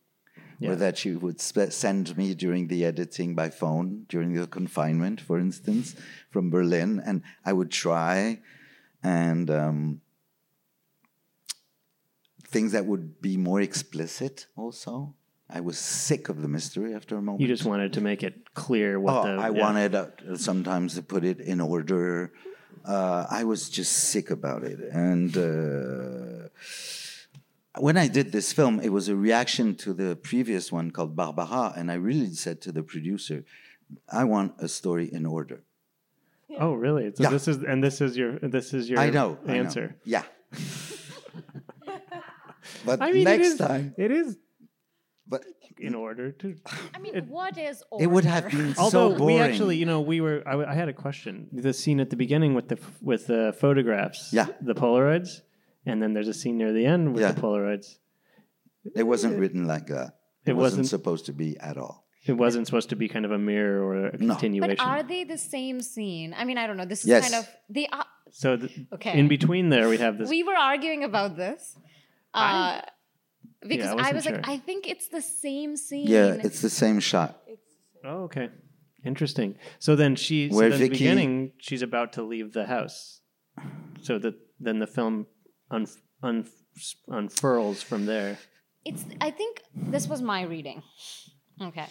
Yeah. or that she would sp- send me during the editing by phone during the confinement, for instance, from Berlin, and I would try, and um, things that would be more explicit. Also, I was sick of the mystery after a moment. You just wanted to make it clear what Oh, the. I yeah. wanted uh, sometimes to put it in order. Uh, I was just sick about it, and uh, when I did this film, it was a reaction to the previous one called Barbara, and I really said to the producer, "I want a story in order." Oh, really? So Yeah. this is and this is your this is your I know I know. answer. Yeah. but I mean, next is- time, it is but in order to. I mean, what is order? It would have been Although so boring. we actually, you know, we were. I, I had a question. The scene at the beginning with the with the photographs, Yeah. the Polaroids, and then there's a scene near the end with Yeah. the Polaroids. it wasn't written like that. It, It wasn't, wasn't- supposed to be at all. It wasn't supposed to be kind of a mirror or a No. continuation. But are they the same scene? I mean, I don't know. This is Yes. kind of the. are. so th- Okay. in between there, we have this. We were arguing about this. Uh, because I I, wasn't was like. I think it's the same scene. Yeah, it's the same shot. oh, okay, interesting. So then she, so Where then the beginning, she's about to leave the house. So that then the film unf- unf- unfurls from there. it's i think this was my reading okay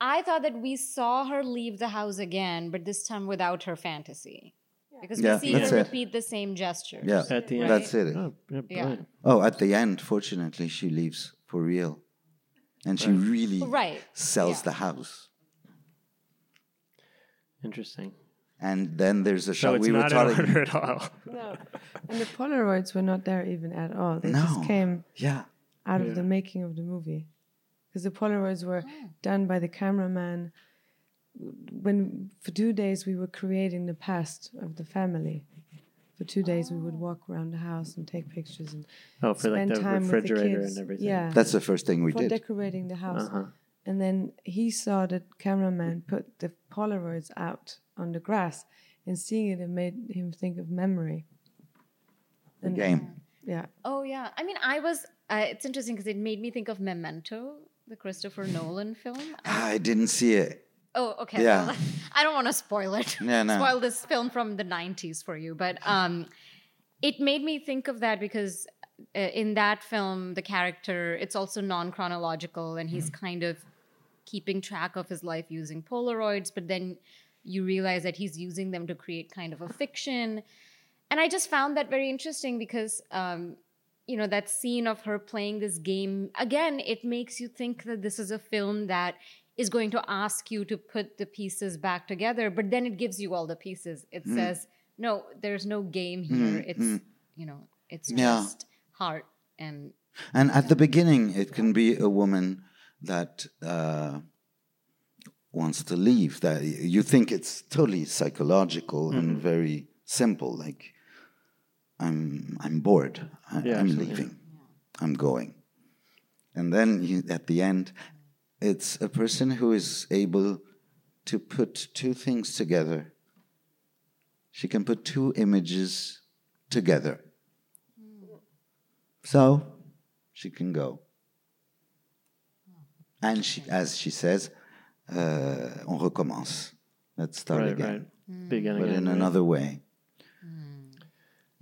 i thought that we saw her leave the house again but this time without her fantasy because Yeah, we see that's her it. repeat the same gesture Yeah, At the end. that's it. Oh, yeah, brilliant. Oh, at the end, fortunately, she leaves for real, and she really Right. sells Yeah. the house. Interesting. And then there's a shot it's we were not in talking. order at all. No. And the Polaroids were not there even at all. They No. just came Yeah, out of the making of the movie. Because the Polaroids were oh. done by the cameraman. When for two days we were creating the past of the family. For two days we would walk around the house and take pictures and Oh, for like spend the time with the refrigerator kids. and everything. Yeah, that's the first thing we for did. decorating the house. Uh-huh. And then he saw the cameraman put the Polaroids out on the grass, and seeing it, it made him think of memory. The game. Yeah, oh yeah i mean i was uh, it's interesting because it made me think of memento the christopher nolan film I didn't see it. Oh, okay. Yeah. Well, I don't want to spoil it. Yeah, no. Spoil this film from the '90s for you, but um, it made me think of that because uh, in that film, the character it's also non-chronological, and he's kind of keeping track of his life using Polaroids. But then you realize that he's using them to create kind of a fiction, and I just found that very interesting because. Um, you know that scene of her playing this game again it makes you think that this is a film that is going to ask you to put the pieces back together but then it gives you all the pieces it Mm. says no there's no game here it's you know it's Yeah. just heart and And at the beginning, it can be a woman that uh, wants to leave. That you think it's totally psychological and very simple. Like, I'm I'm bored. I, Yeah, I'm absolutely. leaving. I'm going. And then you, at the end, it's a person who is able to put two things together. She can put two images together. So she can go. And she, as she says, uh, on recommence. Let's start Right, again, right. Beginning but and in right. another way.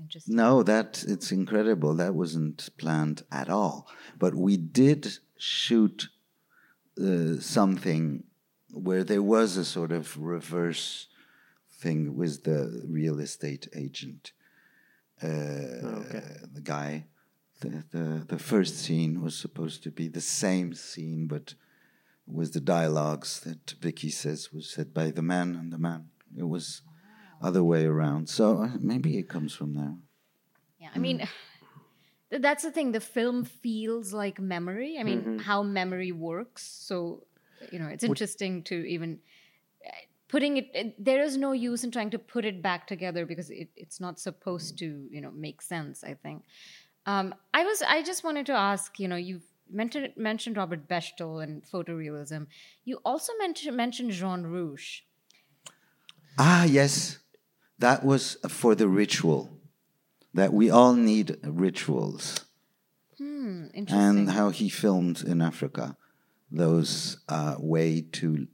interesting No, that it's incredible. That wasn't planned at all. But we did shoot uh, something where there was a sort of reverse thing with the real estate agent. Uh, okay. The guy. The, the the first scene was supposed to be the same scene, but with the dialogues that Vicky says was said by the man and the man. It was other way around. So uh, maybe it comes from there. Yeah, I mean, th- that's the thing. The film feels like memory. I mean, Mm-hmm. how memory works. So, you know, it's interesting to even uh, putting it, it. There is no use in trying to put it back together because it, it's not supposed to, you know, make sense. I think. Um, I was. I just wanted to ask. You know, you've mentioned mentioned Robert Bechtle and photorealism. You also mentioned mentioned Jean Rouch. Ah, yes. That was for the ritual. That we all need rituals. Interesting. And how he filmed in Africa those uh, way to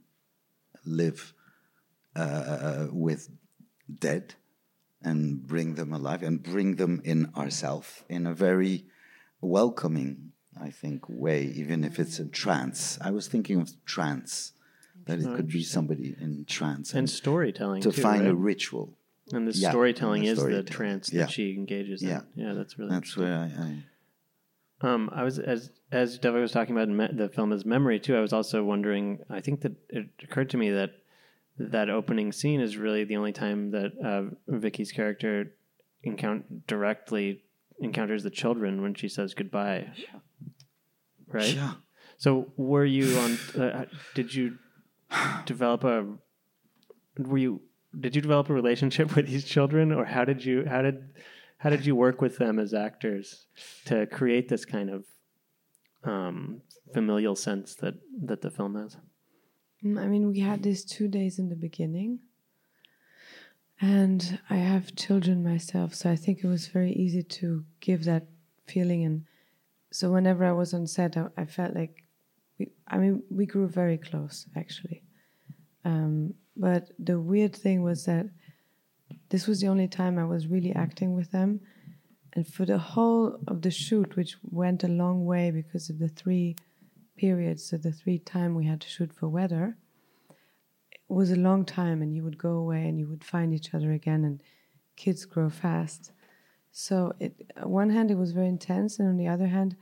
live uh, with dead and bring them alive and bring them in ourselves in a very welcoming, I think, way, even if it's a trance. I was thinking of trance, that it could be somebody in trance and storytelling to too, find right? a ritual. And the Yeah, storytelling and the is the trance Yeah. that she engages Yeah. in. Yeah, that's really That's where I, I Um, I was as as Deva was talking about me- the film as memory too. I was also wondering. I think that it occurred to me that that opening scene is really the only time that uh, Vicky's character encounter directly encounters the children when she says goodbye. Right. Yeah. So were you on? Uh, did you develop a? Were you? Did you develop a relationship with these children, or how did you? How did? How did you work with them as actors to create this kind of um, familial sense that that the film has? Mm, I mean, we had these two days in the beginning, and I have children myself, so I think it was very easy to give that feeling. And so, whenever I was on set, I, I felt like, we, I mean, we grew very close actually. Um, but the weird thing was that this was the only time I was really acting with them. And for the whole of the shoot, which went a long way because of the three periods, so the three time we had to shoot for weather, it was a long time and you would go away and you would find each other again and kids grow fast. So it on one hand it was very intense and on the other hand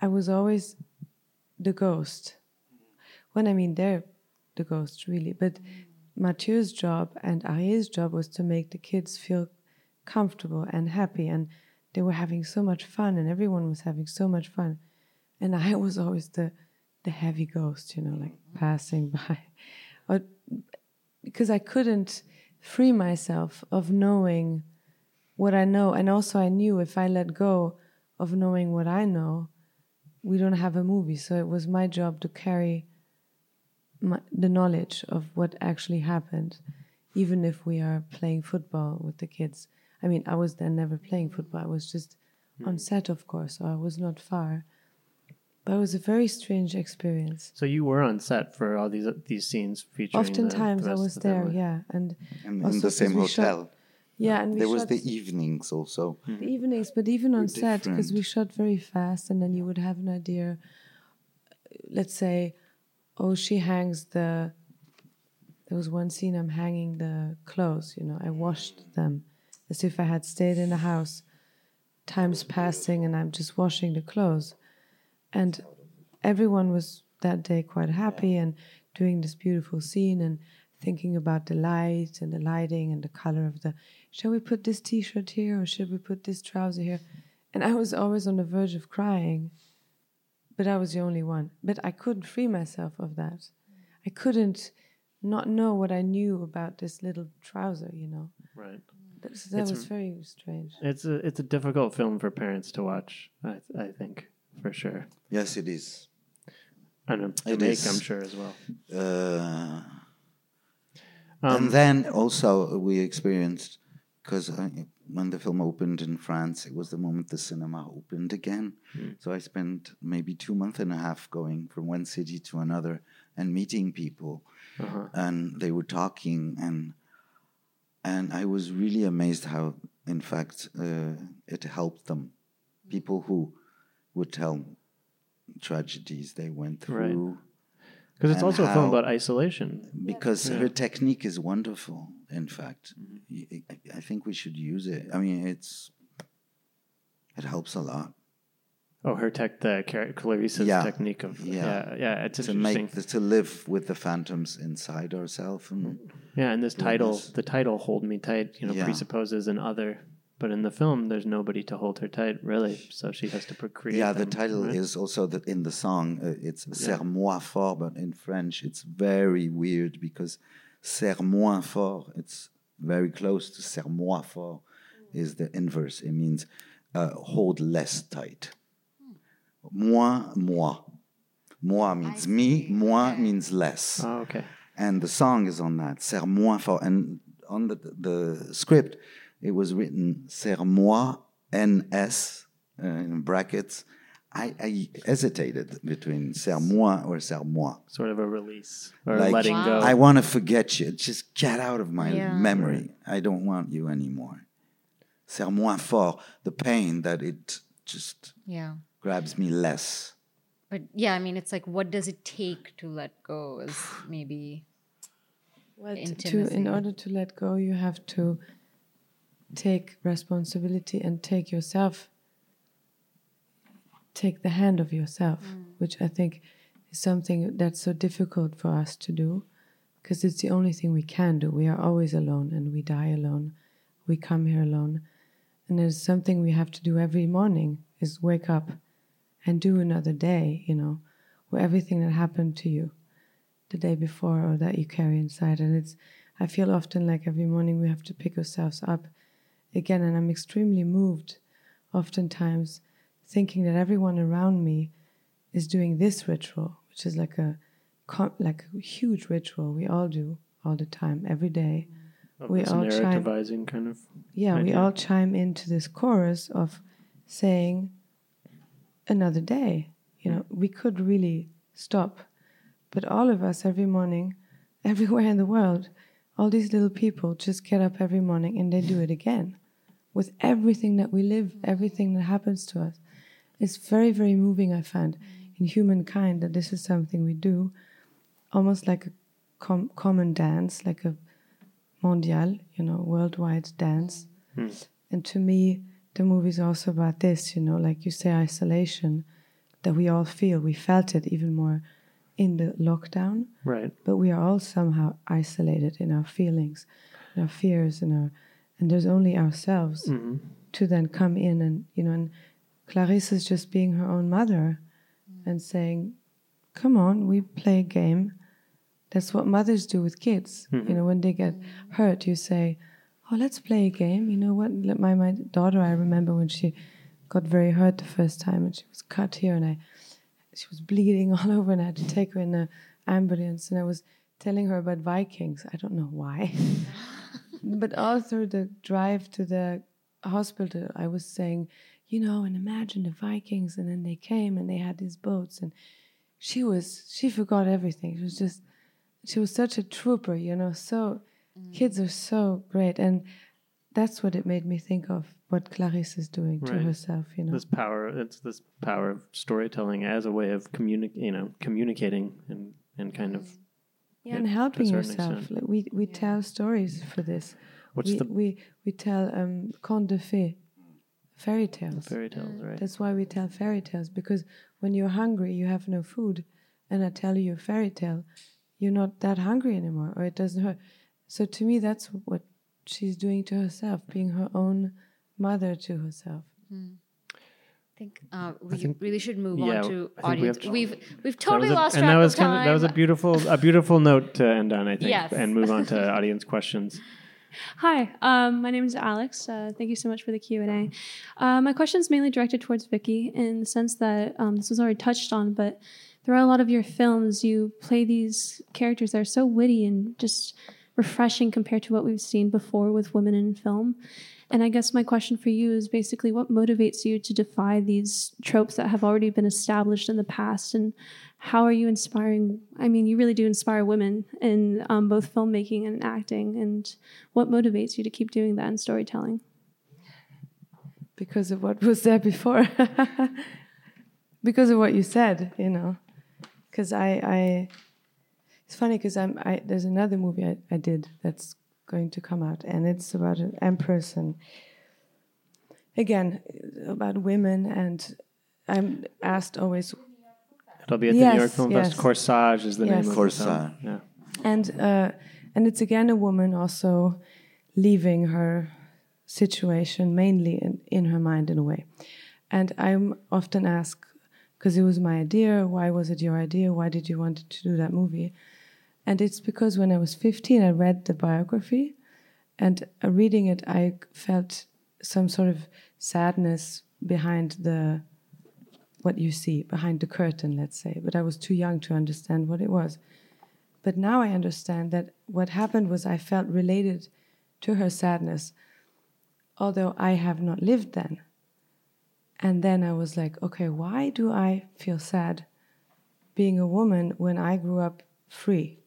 I was always the ghost. When I mean they're the ghosts really, but Mathieu's job and Arieh's job was to make the kids feel comfortable and happy and they were having so much fun and everyone was having so much fun. And i was always the the heavy ghost you know like passing by. Or, because i couldn't free myself of knowing what i know and also i knew if i let go of knowing what i know we don't have a movie. So it was my job to carry my, the knowledge of what actually happened even if we are playing football with the kids I mean, I was then never playing football. I was just hmm. on set, of course, so I was not far. But it was a very strange experience. So you were on set for all these these scenes featuring. the- Oftentimes, the I was there, family. yeah, and And in the 'cause same we shot- hotel. yeah, and we There was shot the evenings also. Mm-hmm. the evenings, but even on set because we shot very fast, and then you would have an idea. Let's say, oh, she hangs the. There was one scene I'm hanging the clothes. You know, I washed them as if I had stayed in the house. Time's passing, and I'm just washing the clothes, and everyone was that day quite happy and doing this beautiful scene and thinking about the light and the lighting and the color of the shall we put this t-shirt here or should we put this trouser here and i was always on the verge of crying but i was the only one but i couldn't free myself of that i couldn't not know what i knew about this little trouser you know Right. that, so that was very strange It's a it's a difficult film for parents to watch. I I think for sure. Yes, it is. And to It make, is. I'm sure as well. Uh, Um, and then also we experienced because when the film opened in France, it was the moment the cinema opened again. So I spent maybe two months and a half going from one city to another and meeting people, Uh-huh. and they were talking and and I was really amazed how, in fact, uh, it helped them. People who would tell tragedies they went Right. Because it's also a film about isolation. because Yeah. her technique is wonderful. In fact, I think we should use it. I mean, it's it helps a lot Oh, her tech, the Clarisse's Yeah. technique of Yeah. yeah, yeah, it's to make the, to live with the phantoms inside ourselves. Yeah, and this title, this. the title "Hold Me Tight," you know, Yeah. presupposes an other, but in the film, there's nobody to hold her tight, really. So she has to procreate. yeah, the title right? is also the, in the song. Uh, it's "Serre-moi fort," but in French, it's very weird because "serre-moi fort." It's very close to "serre-moi fort." Is the inverse. It means uh, hold less tight. Moi, moi. Moi means me. Moi means less. Oh, okay. and the song is on that. Serre-moi fort. And on the, the script, it was written Serre-moi NS uh, in brackets. I, I hesitated between Serre-moi or Serre-moi. Sort of a release or Like, letting go. I want to forget you. Just get out of my Yeah. memory. I don't want you anymore. Serre-moi fort. The pain that it just Yeah. grabs me less. But yeah, I mean, it's like, what does it take to let go? Is maybe Well, to in order to let go, you have to take responsibility and take yourself, take the hand of yourself, mm. which I think is something that's so difficult for us to do, because it's the only thing we can do. We are always alone, and we die alone. We come here alone, and there's something we have to do every morning: is wake up and do another day. You know, where everything that happened to you the day before or that you carry inside. And it's, I feel often like every morning we have to pick ourselves up again, and I'm extremely moved oftentimes thinking that everyone around me is doing this ritual, which is like a like a huge ritual we all do all the time, every day. Of we all chime, kind of. yeah, we all chime into this chorus of saying another day. You know, we could really stop, but all of us every morning, everywhere in the world, all these little people just get up every morning and they do it again with everything that we live, everything that happens to us. It's very, very moving, I find, in humankind that this is something we do, almost like a com- common dance, like a mondial, you know, worldwide dance. Hmm. And to me, the movie is also about this, you know, like you say, isolation that we all feel. We felt it even more in the lockdown, Right. but we are all somehow isolated in our feelings, in our fears, in our, and there's only ourselves hmm to then come in and you know and Clarisse is just being her own mother and saying come on we play a game. That's what mothers do with kids. You know when they get hurt you say oh let's play a game. You know what? Let my my daughter I remember when she got very hurt the first time and she was cut here and I she was bleeding all over and I had to take her in the ambulance and I was telling her about Vikings. I don't know why but all through the drive to the hospital, I was saying, you know, and imagine the Vikings, and then they came and they had these boats, and she was, she forgot everything. She was just, she was such a trooper, you know. So, mm. kids are so great, and that's what it made me think of what Clarisse is doing to herself, you know. This power. It's this power of storytelling as a way of communi- You know, communicating and and kind of. Mm. Yeah, and helping yourself. Like we we tell stories for this. What's we, the we we tell um contes de fées, fairy tales. fairy tales, right? That's why we tell fairy tales because when you're hungry, you have no food, and I tell you a fairy tale, you're not that hungry anymore, or it doesn't hurt. So to me, that's what she's doing to herself, being her own mother to herself. I think uh, we think- really should move yeah, on to I think we have audience. to- We have we've totally was a- lost and track that was of kind time. of that was a beautiful a beautiful note to end on, I think, Yes. and move on to audience questions. Hi, um, my name is Alex. Uh, thank you so much for the Q and A. Uh, my question is mainly directed towards Vicky in the sense that um, this was already touched on, but throughout a lot of your films, you play these characters that are so witty and just refreshing compared to what we've seen before with women in film. And I guess my question for you is basically what motivates you to defy these tropes that have already been established in the past, and how are you inspiring? I mean, you really do inspire women in um, both filmmaking and acting, and what motivates you to keep doing that in storytelling? because of what was there before because of what you said you know because I, I it's funny because i'm I, there's another movie I, I did that's going to come out and it's about an empress and again about women and i'm asked always It'll be at the Yes, New York Film yes. Festival. Corsage is the Yes. name of the Corsage. film. Yeah. and uh, and it's again a woman also leaving her situation mainly in, in her mind in a way and i'm often asked because it was my idea why was it your idea why did you want to do that movie and it's because when i was 15 i read the biography and uh, reading it i felt some sort of sadness behind the what you see behind the curtain let's say but i was too young to understand what it was but now I understand that what happened was I felt related to her sadness, although I have not lived then. And then I was like, okay, why do I feel sad being a woman when I grew up free?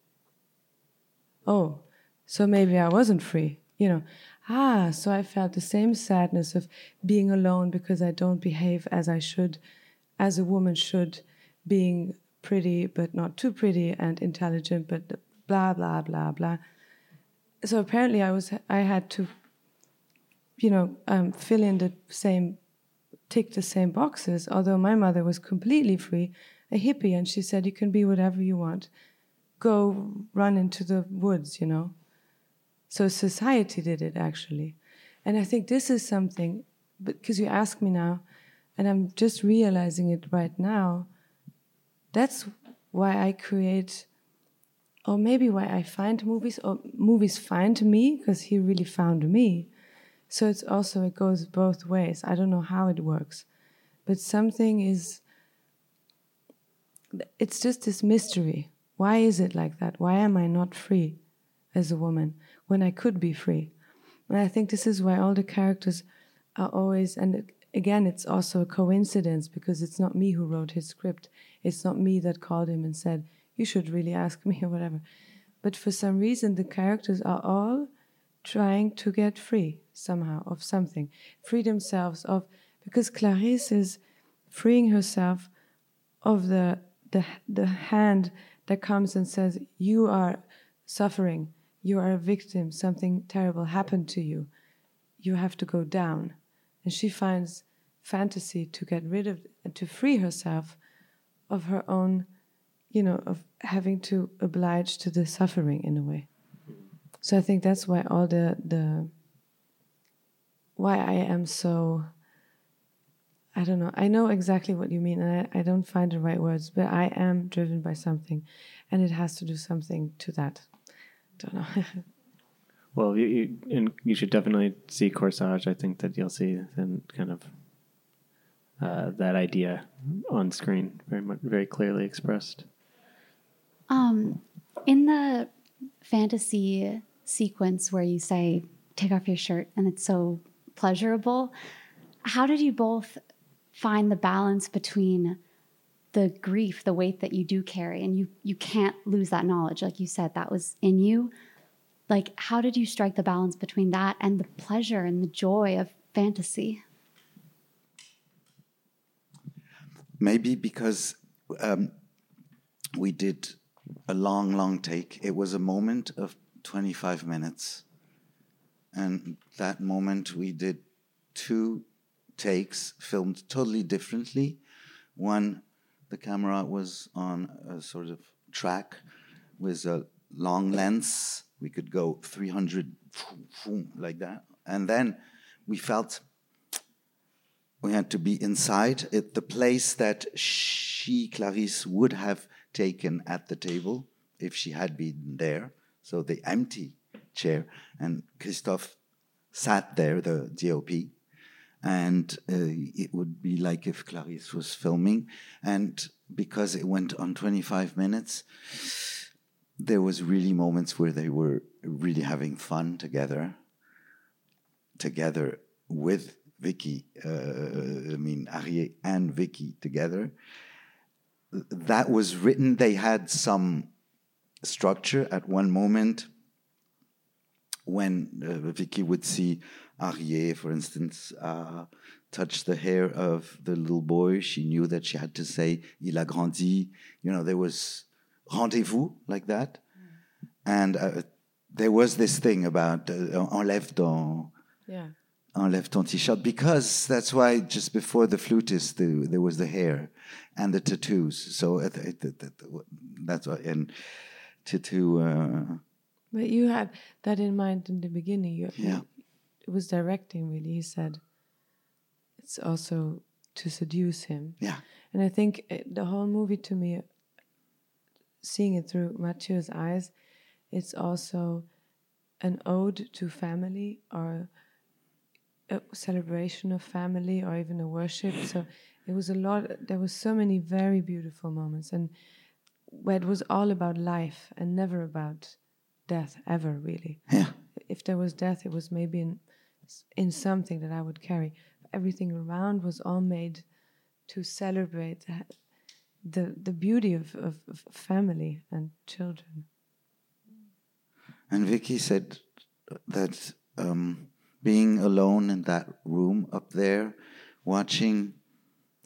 Oh, so maybe I wasn't free, you know. Ah, so I felt the same sadness of being alone because I don't behave as I should, as a woman should, being pretty but not too pretty and intelligent but blah blah blah blah so apparently i was i had to you know um, fill in the same tick the same boxes although my mother was completely free a hippie and she said you can be whatever you want go run into the woods you know so society did it actually and i think this is something because you ask me now and i'm just realizing it right now that's why I create, or maybe why I find movies, or movies find me because he really found me. So it's also it goes both ways. I don't know how it works, but something is. It's just this mystery. Why is it like that? Why am I not free as a woman when I could be free? And I think this is why all the characters are always, and again, it's also a coincidence because it's not me who wrote his script. It's not me that called him and said, You should really ask me or whatever. But for some reason, the characters are all trying to get free somehow of something, free themselves of, because Clarisse is freeing herself of the, the, the hand that comes and says, You are suffering, you are a victim, something terrible happened to you, you have to go down. And she finds fantasy to get rid of to free herself of her own you know of having to oblige to the suffering in a way. So i think that's why all the the why i am so i don't know i know exactly what you mean and i, I don't find the right words but i am driven by something and it has to do something to that don't know Well, you, you and you should definitely see Corsage. I think that you'll see and kind of uh, that idea on screen very much, very clearly expressed. Um, in the fantasy sequence where you say "take off your shirt" and it's so pleasurable, how did you both find the balance between the grief, the weight that you do carry, and you you can't lose that knowledge, like you said, that was in you. Like how did you strike the balance between that and the pleasure and the joy of fantasy? Maybe because um, we did a long long take. It was a moment of 25 minutes. And that moment we did two takes filmed totally differently one the camera was on a sort of track with a long lens we could go 300 like that. And then we felt we had to be inside it, the place that she, Clarisse, would have taken at the table if she had been there. So the empty chair. And Christophe sat there, the DOP. And uh, it would be like if Clarisse was filming. And because it went on 25 minutes, there was really moments where they were really having fun together, together with Vicky. Uh, I mean, Arieh and Vicky together. That was written. They had some structure at one moment when uh, Vicky would see Arieh, for instance, uh, touch the hair of the little boy. She knew that she had to say "Il a grandi." You know, there was rendezvous like that. Mm. And uh, there was this thing about uh, enlève ton, yeah. enlève ton t-shirt because that's why just before the flutist the, there was the hair and the tattoos. So uh, that's why and tattoo. Uh, but you had that in mind in the beginning. You, yeah, was directing really. He said it's also to seduce him. Yeah, and I think uh, the whole movie to me seeing it through Mathieu's eyes, it's also an ode to family or a celebration of family or even a worship. So it was a lot, there were so many very beautiful moments and where it was all about life and never about death ever really. Yeah. If there was death, it was maybe in, in something that I would carry. Everything around was all made to celebrate the the beauty of, of, of family and children. And Vicky said that um, being alone in that room up there, watching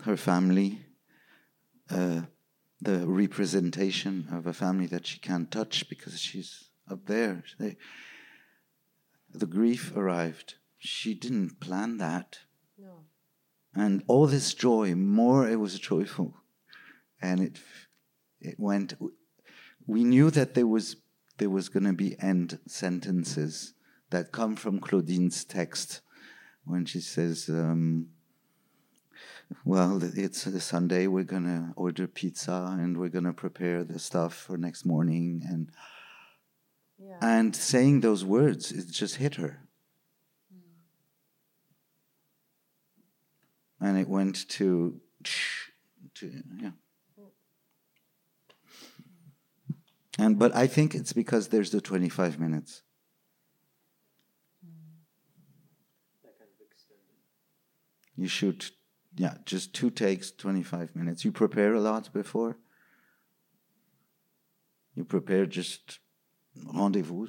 her family, uh, the representation of a family that she can't touch because she's up there. They, the grief arrived. She didn't plan that. No. And all this joy, more it was joyful and it it went. We knew that there was there was going to be end sentences that come from Claudine's text when she says, um, well, it's a Sunday. We're gonna order pizza and we're gonna prepare the stuff for next morning. And and saying those words, it just hit her. And it went to, to yeah. And but I think it's because there's the 25 minutes. You shoot, yeah, just two takes, 25 minutes. You prepare a lot before. You prepare just rendezvous.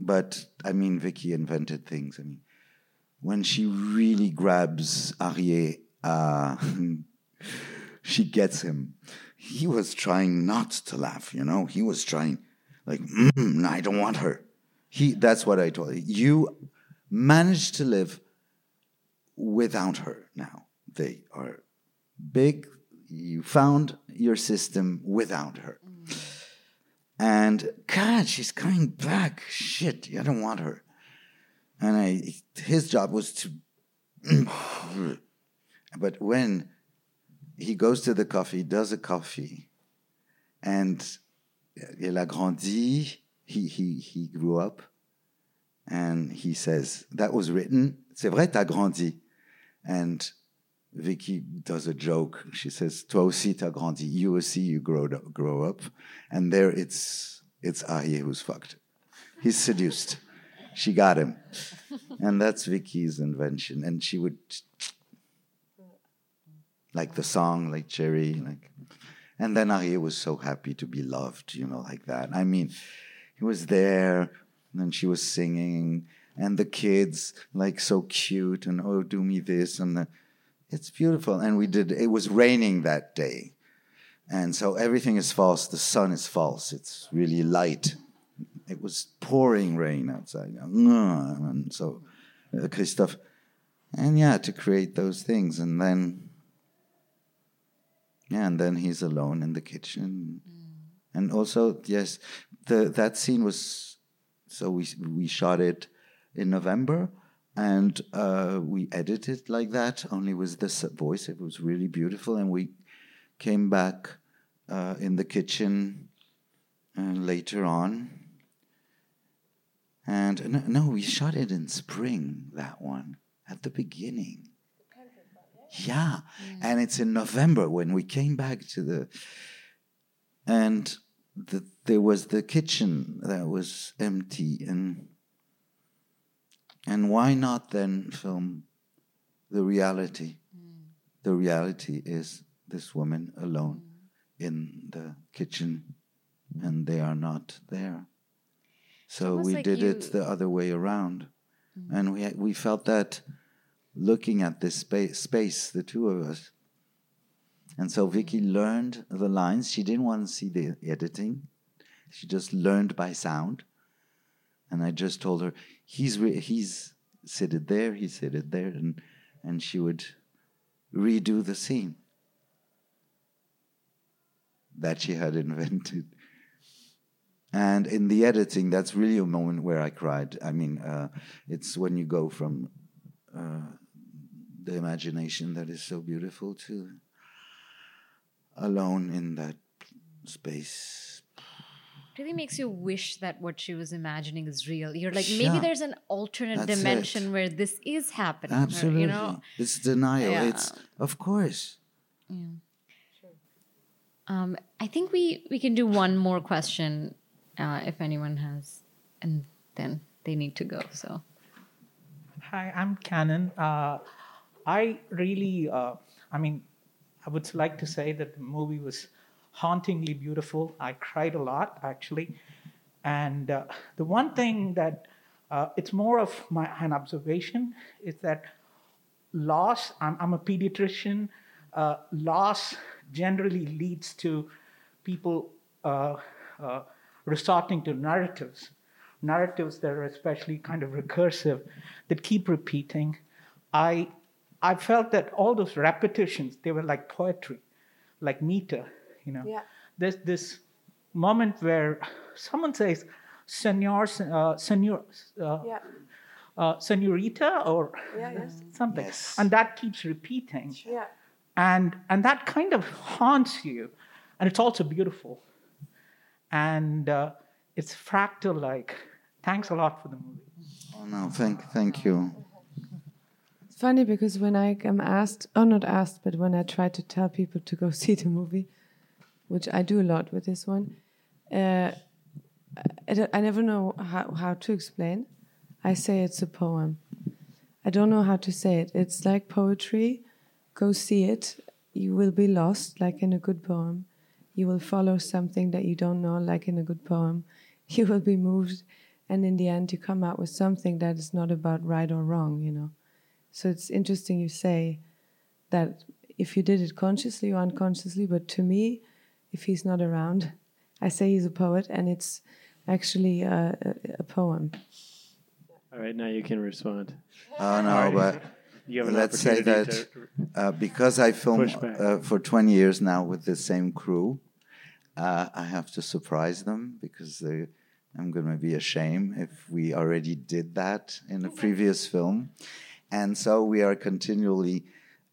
But I mean, Vicky invented things. I mean, when she really grabs Arieh, uh, she gets him. He was trying not to laugh, you know. He was trying, like, mm, I don't want her. He. That's what I told you. You managed to live without her now. They are big. You found your system without her. And God, she's coming back. Shit, I don't want her. And I, his job was to. but when he goes to the coffee, does a coffee, and il a grandi, he, he, he grew up, and he says, That was written, c'est vrai, t'as grandi. And Vicky does a joke. She says, Toi aussi t'as grandi. You aussi you grow up, grow up. And there it's it's Arieh who's fucked. He's seduced. She got him. And that's Vicky's invention. And she would like the song, like Cherry, like and then Arieh was so happy to be loved, you know, like that. I mean, he was there, and she was singing, and the kids like so cute, and oh, do me this, and the, it's beautiful. And we did. It was raining that day, and so everything is false. The sun is false. It's really light. It was pouring rain outside, and so uh, Christophe, and yeah, to create those things, and then yeah, and then he's alone in the kitchen. And also, yes, the that scene was so we we shot it in November and uh, we edited like that, only with this voice. It was really beautiful, and we came back uh, in the kitchen uh, later on. And no, no, we shot it in spring. That one at the beginning. Yeah. Mm. And it's in November when we came back to the and the, there was the kitchen that was empty and and why not then film the reality? Mm. The reality is this woman alone mm. in the kitchen and they are not there. So we like did it the other way around. Mm-hmm. And we we felt that looking at this space, space, the two of us. And so mm-hmm. Vicky learned the lines. She didn't want to see the editing. She just learned by sound. And I just told her, he's re- he's seated there, he's seated there, and and she would redo the scene that she had invented. And in the editing, that's really a moment where I cried. I mean, uh, it's when you go from uh, the imagination that is so beautiful to alone in that space. It really makes you wish that what she was imagining is real. You're like, Yeah. maybe there's an alternate dimension it. where this is happening. or, Absolutely. you know, it's denial. Yeah. It's, of course. um, I think we we can do one more question uh, if anyone has, and then they need to go. So Hi, I'm Canon. Uh, I really, uh, I mean, I would like to say that the movie was hauntingly beautiful. I cried a lot, actually. And uh, the one thing that uh, it's more of my an observation is that loss. I'm, I'm a pediatrician. Uh, loss generally leads to people uh, uh, resorting to narratives, narratives that are especially kind of recursive, that keep repeating. I I felt that all those repetitions they were like poetry, like meter. You know, Yeah. there's this moment where someone says, "Senor, uh, senor." Uh, Yeah. uh, Senorita or Yeah, yes. something, Yes. and that keeps repeating, Yeah. and and that kind of haunts you, and it's also beautiful, and uh, it's fractal like. Thanks a lot for the movie. Oh no, thank thank you. It's funny because when I am asked, or not asked, but when I try to tell people to go see the movie, which I do a lot with this one, uh, I, I never know how, how to explain. I say it's a poem. I don't know how to say it. It's like poetry. Go see it. You will be lost, like in a good poem. You will follow something that you don't know, like in a good poem. You will be moved, and in the end, you come out with something that is not about right or wrong, you know. So it's interesting you say that if you did it consciously or unconsciously, but to me, if he's not around, I say he's a poet, and it's actually a, a, a poem. All right, now you can respond. Oh no, but You have an let's say that opportunity uh, because I film uh, for 20 years now with the same crew, uh, I have to surprise them because they, I'm going to be ashamed if we already did that in a previous film. And so we are continually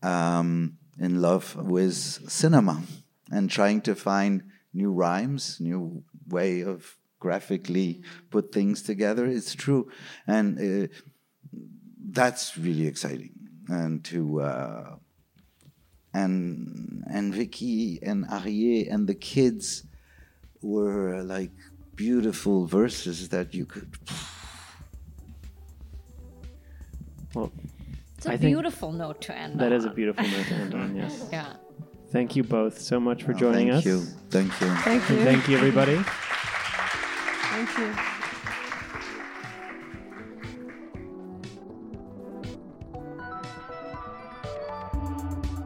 um, in love with cinema and trying to find new rhymes, new way of graphically put things together. It's true. And uh, that's really exciting and to uh, and and Vicky and Arieh and the kids were like beautiful verses that you could Well, It's a I beautiful note to end that on. is a beautiful note to end on. Yes. Yeah. Thank you both so much for Oh, joining thank us. you thank you Thank you. And thank you, everybody. Thank you.